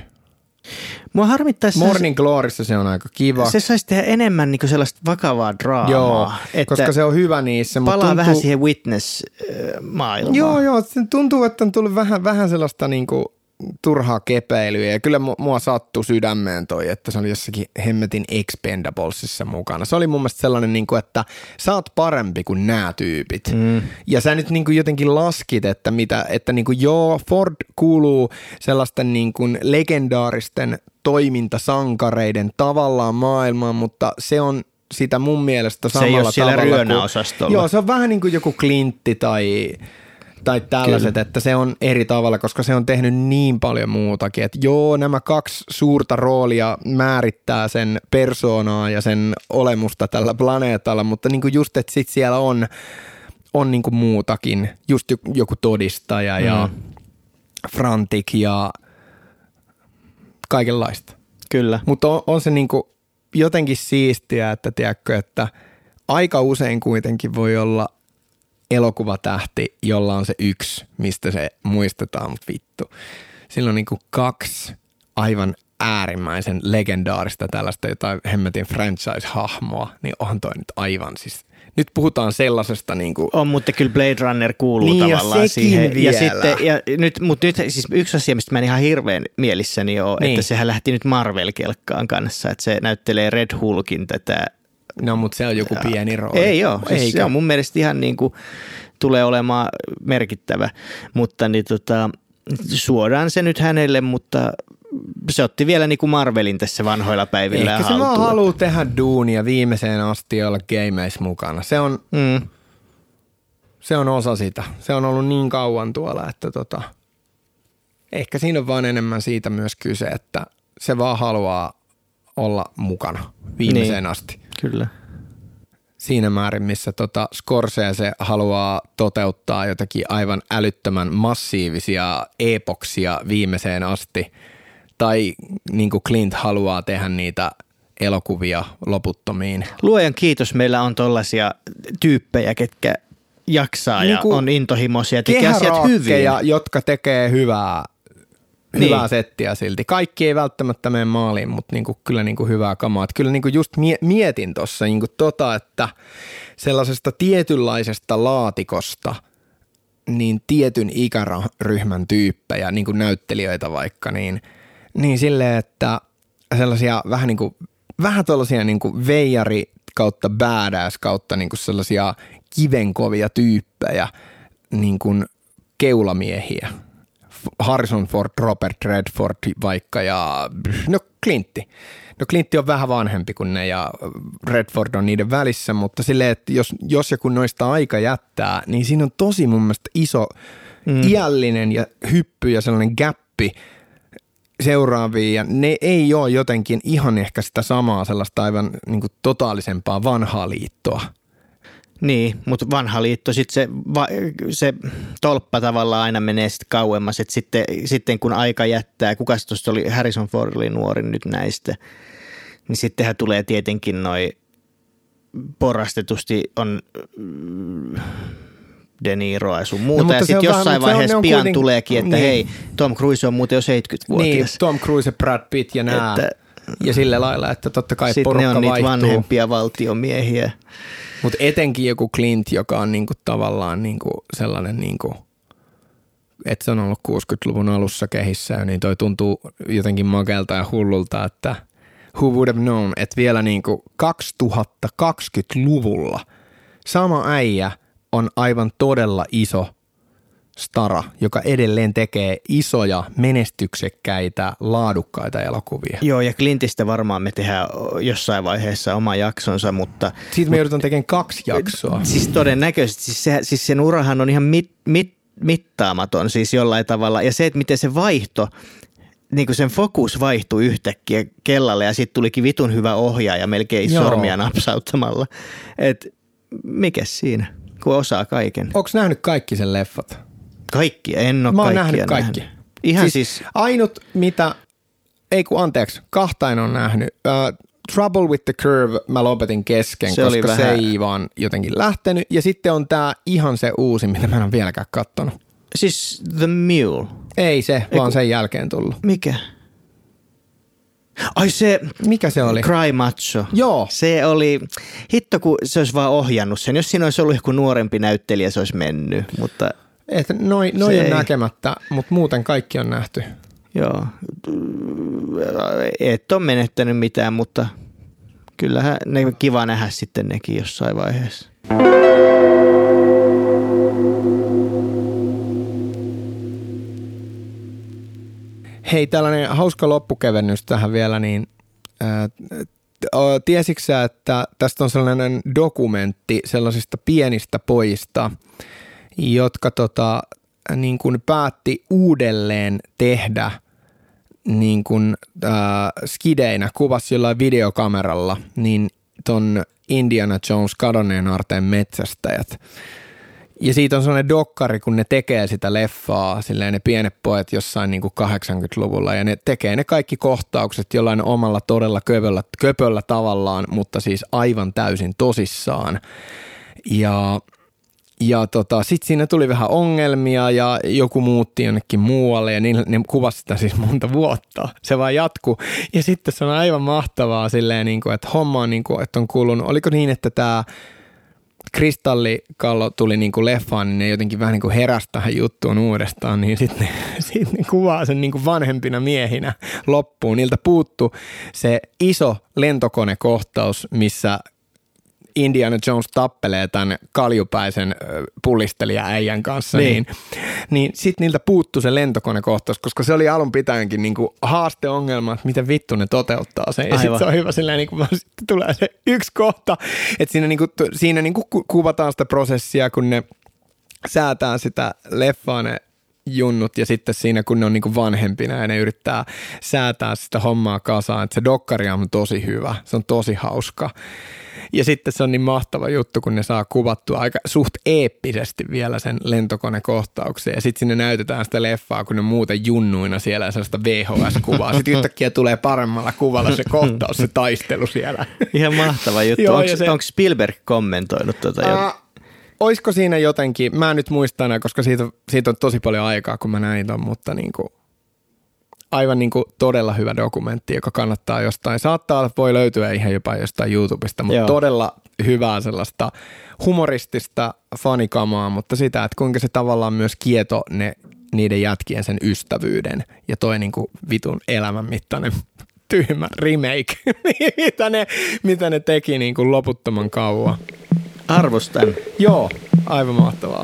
Mua harmittaisi, Morning Gloryssa se on aika kiva. se saisi tehdä enemmän niin sellaista vakavaa draamaa. Joo, että koska se on hyvä niissä. palaa tuntuu- vähän siihen Witness-maailmaan. Joo, joo. Se tuntuu, että on tullut vähän, vähän sellaista niinku turhaa kepeilyä ja kyllä mu- mua sattui sydämeen toi, että se oli jossakin hemmetin Expendablesissa mukana. Se oli mun mielestä sellainen, niinku, että sä oot parempi kuin nämä tyypit. Mm. Ja sä nyt niinku jotenkin laskit, että, mitä, että niinku, joo, Ford kuuluu sellaisten niinku legendaaristen toimintasankareiden tavallaan maailmaan, mutta se on sitä mun mielestä Se ei samalla ole siellä tavalla kuin-. Joo, se on vähän niin kuin joku Clintti tai tai tällaiset, Kyllä. että se on eri tavalla, koska se on tehnyt niin paljon muutakin. Että joo, nämä kaksi suurta roolia määrittää sen persoonaa ja sen olemusta tällä planeetalla, mutta niin kuin just, että sit siellä on, on niin kuin muutakin, just joku todistaja mm. ja Frantik ja kaikenlaista. Kyllä. Mutta on, on se niin kuin jotenkin siistiä, että tiedätkö, että aika usein kuitenkin voi olla elokuvatähti, jolla on se yksi, mistä se muistetaan, mutta vittu. Sillä on niin kuin kaksi aivan äärimmäisen legendaarista tällaista jotain hemmetin franchise-hahmoa, niin on toi nyt aivan siis nyt puhutaan sellaisesta niin kuin... On, mutta kyllä Blade Runner kuuluu niin, tavallaan siihen. Vielä. Ja sitten, ja nyt, mutta nyt siis yksi asia, mistä mä en ihan hirveän mielissäni ole, niin. että sehän lähti nyt Marvel-kelkkaan kanssa, että se näyttelee Red Hulkin tätä No, mutta se on joku pieni rooli. Ei ole. Siis se on mun mielestä ihan niin kuin, tulee olemaan merkittävä, mutta niin tota, suodaan se nyt hänelle, mutta se otti vielä niin kuin Marvelin tässä vanhoilla päivillä Ehkä se vaan haluaa tehdä duunia viimeiseen asti olla gameissa mukana. Se on, mm. se on osa sitä. Se on ollut niin kauan tuolla, että tota, ehkä siinä on vaan enemmän siitä myös kyse, että se vaan haluaa olla mukana viimeiseen niin. asti. Kyllä. Siinä määrin, missä tota Scorsese haluaa toteuttaa jotakin aivan älyttömän massiivisia epoksia viimeiseen asti, tai niin kuin Clint haluaa tehdä niitä elokuvia loputtomiin. Luojan kiitos, meillä on tollaisia tyyppejä, ketkä jaksaa niin ja on intohimoisia ja tekee asiat hyvin. jotka tekee hyvää niin. hyvää settiä silti. Kaikki ei välttämättä mene maaliin, mutta niinku, kyllä niinku hyvää kamaa. Et kyllä niinku just mietin tuossa niinku tota, että sellaisesta tietynlaisesta laatikosta niin tietyn ikäryhmän tyyppejä, niin kuin näyttelijöitä vaikka, niin, niin silleen, että sellaisia vähän niin kuin, vähän tuollaisia niin kuin veijari kautta badass kautta niin kuin sellaisia kivenkovia tyyppejä, niin kuin keulamiehiä – Harrison Ford, Robert Redford vaikka ja no Clintti. No Clintti on vähän vanhempi kuin ne ja Redford on niiden välissä, mutta silleen, että jos, jos ja kun noista aika jättää, niin siinä on tosi mun mielestä iso mm. iällinen ja hyppy ja sellainen gappi seuraaviin ja ne ei ole jotenkin ihan ehkä sitä samaa sellaista aivan niin totaalisempaa vanhaa liittoa – niin, mutta vanha liitto, sit se, va, se tolppa tavallaan aina menee sitten kauemmas, että sitten, sitten kun aika jättää, kuka tuosta oli, Harrison Ford oli nuori nyt näistä, niin sittenhän tulee tietenkin noin porrastetusti on mm, De Niroa ja sun muuta. No, ja sitten jossain vähän, vaiheessa pian kuitenkin, tuleekin, että niin. hei, Tom Cruise on muuten jo 70-vuotias. Niin, Tom Cruise ja Brad Pitt ja nämä. Että, ja sillä lailla, että totta kai Sitten porukka ne on niitä vaihtuu. vanhempia valtiomiehiä. Mutta etenkin joku Clint, joka on niinku tavallaan niinku sellainen, niinku, että se on ollut 60-luvun alussa kehissä, niin toi tuntuu jotenkin makelta ja hullulta, että who would have known, että vielä niinku 2020-luvulla sama äijä on aivan todella iso – stara, joka edelleen tekee isoja, menestyksekkäitä, laadukkaita elokuvia. Joo, ja Clintistä varmaan me tehdään jossain vaiheessa oma jaksonsa, mutta... Siitä me joudutaan tekemään kaksi jaksoa. Siis todennäköisesti, siis, se, siis sen urahan on ihan mit, mit, mittaamaton siis jollain tavalla, ja se, että miten se vaihto, niin kuin sen fokus vaihtui yhtäkkiä kellalle ja sitten tulikin vitun hyvä ohjaaja melkein Joo. sormia napsauttamalla. Et mikä siinä, kun osaa kaiken. Onko nähnyt kaikki sen leffat? Kaikki, en ole Mä oon nähnyt kaikki. Nähnyt. Ihan siis, siis... Ainut mitä, ei kun anteeksi, kahtain on nähnyt. Uh, Trouble with the Curve mä lopetin kesken, se koska oli vähän... se ei vaan jotenkin lähtenyt. Ja sitten on tää ihan se uusi, mitä mä en ole vieläkään kattonut. Siis The Mule? Ei se, ei vaan sen jälkeen tullut. Mikä? Ai se... Mikä se oli? Cry Macho. Joo. Se oli, hitto kun se olisi vaan ohjannut sen. Jos siinä olisi ollut joku nuorempi näyttelijä, se olisi mennyt, mutta että noin noi on näkemättä, mutta muuten kaikki on nähty. Joo. Et ole menettänyt mitään, mutta kyllähän ne kiva nähdä sitten nekin jossain vaiheessa. Hei, tällainen hauska loppukevennys tähän vielä, niin äh, tiesitkö että tästä on sellainen dokumentti sellaisista pienistä pojista – jotka tota, niin kuin päätti uudelleen tehdä niin kuin, äh, skideinä, kuvasi jollain videokameralla, niin ton Indiana Jones kadonneen arteen metsästäjät. Ja siitä on sellainen dokkari, kun ne tekee sitä leffaa, silleen ne pienet pojat jossain niin kuin 80-luvulla, ja ne tekee ne kaikki kohtaukset jollain omalla todella köpöllä, köpöllä tavallaan, mutta siis aivan täysin tosissaan. Ja ja tota, sitten siinä tuli vähän ongelmia ja joku muutti jonnekin muualle ja niin, ne kuvasi sitä siis monta vuotta. Se vaan jatkuu. Ja sitten se on aivan mahtavaa silleen, niin kuin, että homma on, niin kuin, että on kuulunut. Oliko niin, että tämä kristallikallo tuli niin kuin leffaan, niin ne jotenkin vähän niin kuin heräsi tähän juttuun uudestaan, niin sitten ne, sit ne kuvaa sen niin kuin vanhempina miehinä loppuun. Niiltä puuttu se iso lentokonekohtaus, missä Indiana Jones tappelee tämän kaljupäisen pullistelija äijän kanssa, niin, niin, niin sitten niiltä puuttu se lentokonekohtaus, koska se oli alun pitäenkin niin kuin haasteongelma, että miten vittu ne toteuttaa sen. Ja sitten se on hyvä silleen, niin kuin, sitten tulee se yksi kohta, että siinä, niin kuin, siinä niin kuin kuvataan sitä prosessia, kun ne säätää sitä leffaa ne junnut ja sitten siinä kun ne on niin vanhempina ja ne yrittää säätää sitä hommaa kasaan, että se dokkari on tosi hyvä, se on tosi hauska. Ja sitten se on niin mahtava juttu, kun ne saa kuvattua aika suht eeppisesti vielä sen lentokonekohtauksen. Ja sitten sinne näytetään sitä leffaa, kun ne muuten junnuina siellä sellaista VHS-kuvaa. Sitten yhtäkkiä tulee paremmalla kuvalla se kohtaus, se taistelu siellä. Ihan mahtava juttu. Onko, se... Spielberg kommentoinut tuota jo? Olisiko siinä jotenkin, mä en nyt muista enää, koska siitä, siitä on tosi paljon aikaa, kun mä näin ton, mutta niin kuin, aivan niin kuin todella hyvä dokumentti, joka kannattaa jostain, saattaa voi löytyä ihan jopa jostain YouTubesta, mutta Joo. todella hyvää sellaista humoristista fanikamaa, mutta sitä, että kuinka se tavallaan myös kieto ne, niiden jätkien sen ystävyyden ja toi niin kuin vitun elämän mittainen tyhmä remake, mitä, ne, mitä ne teki niin kuin loputtoman kauan. Arvostan. Joo, aivan mahtavaa.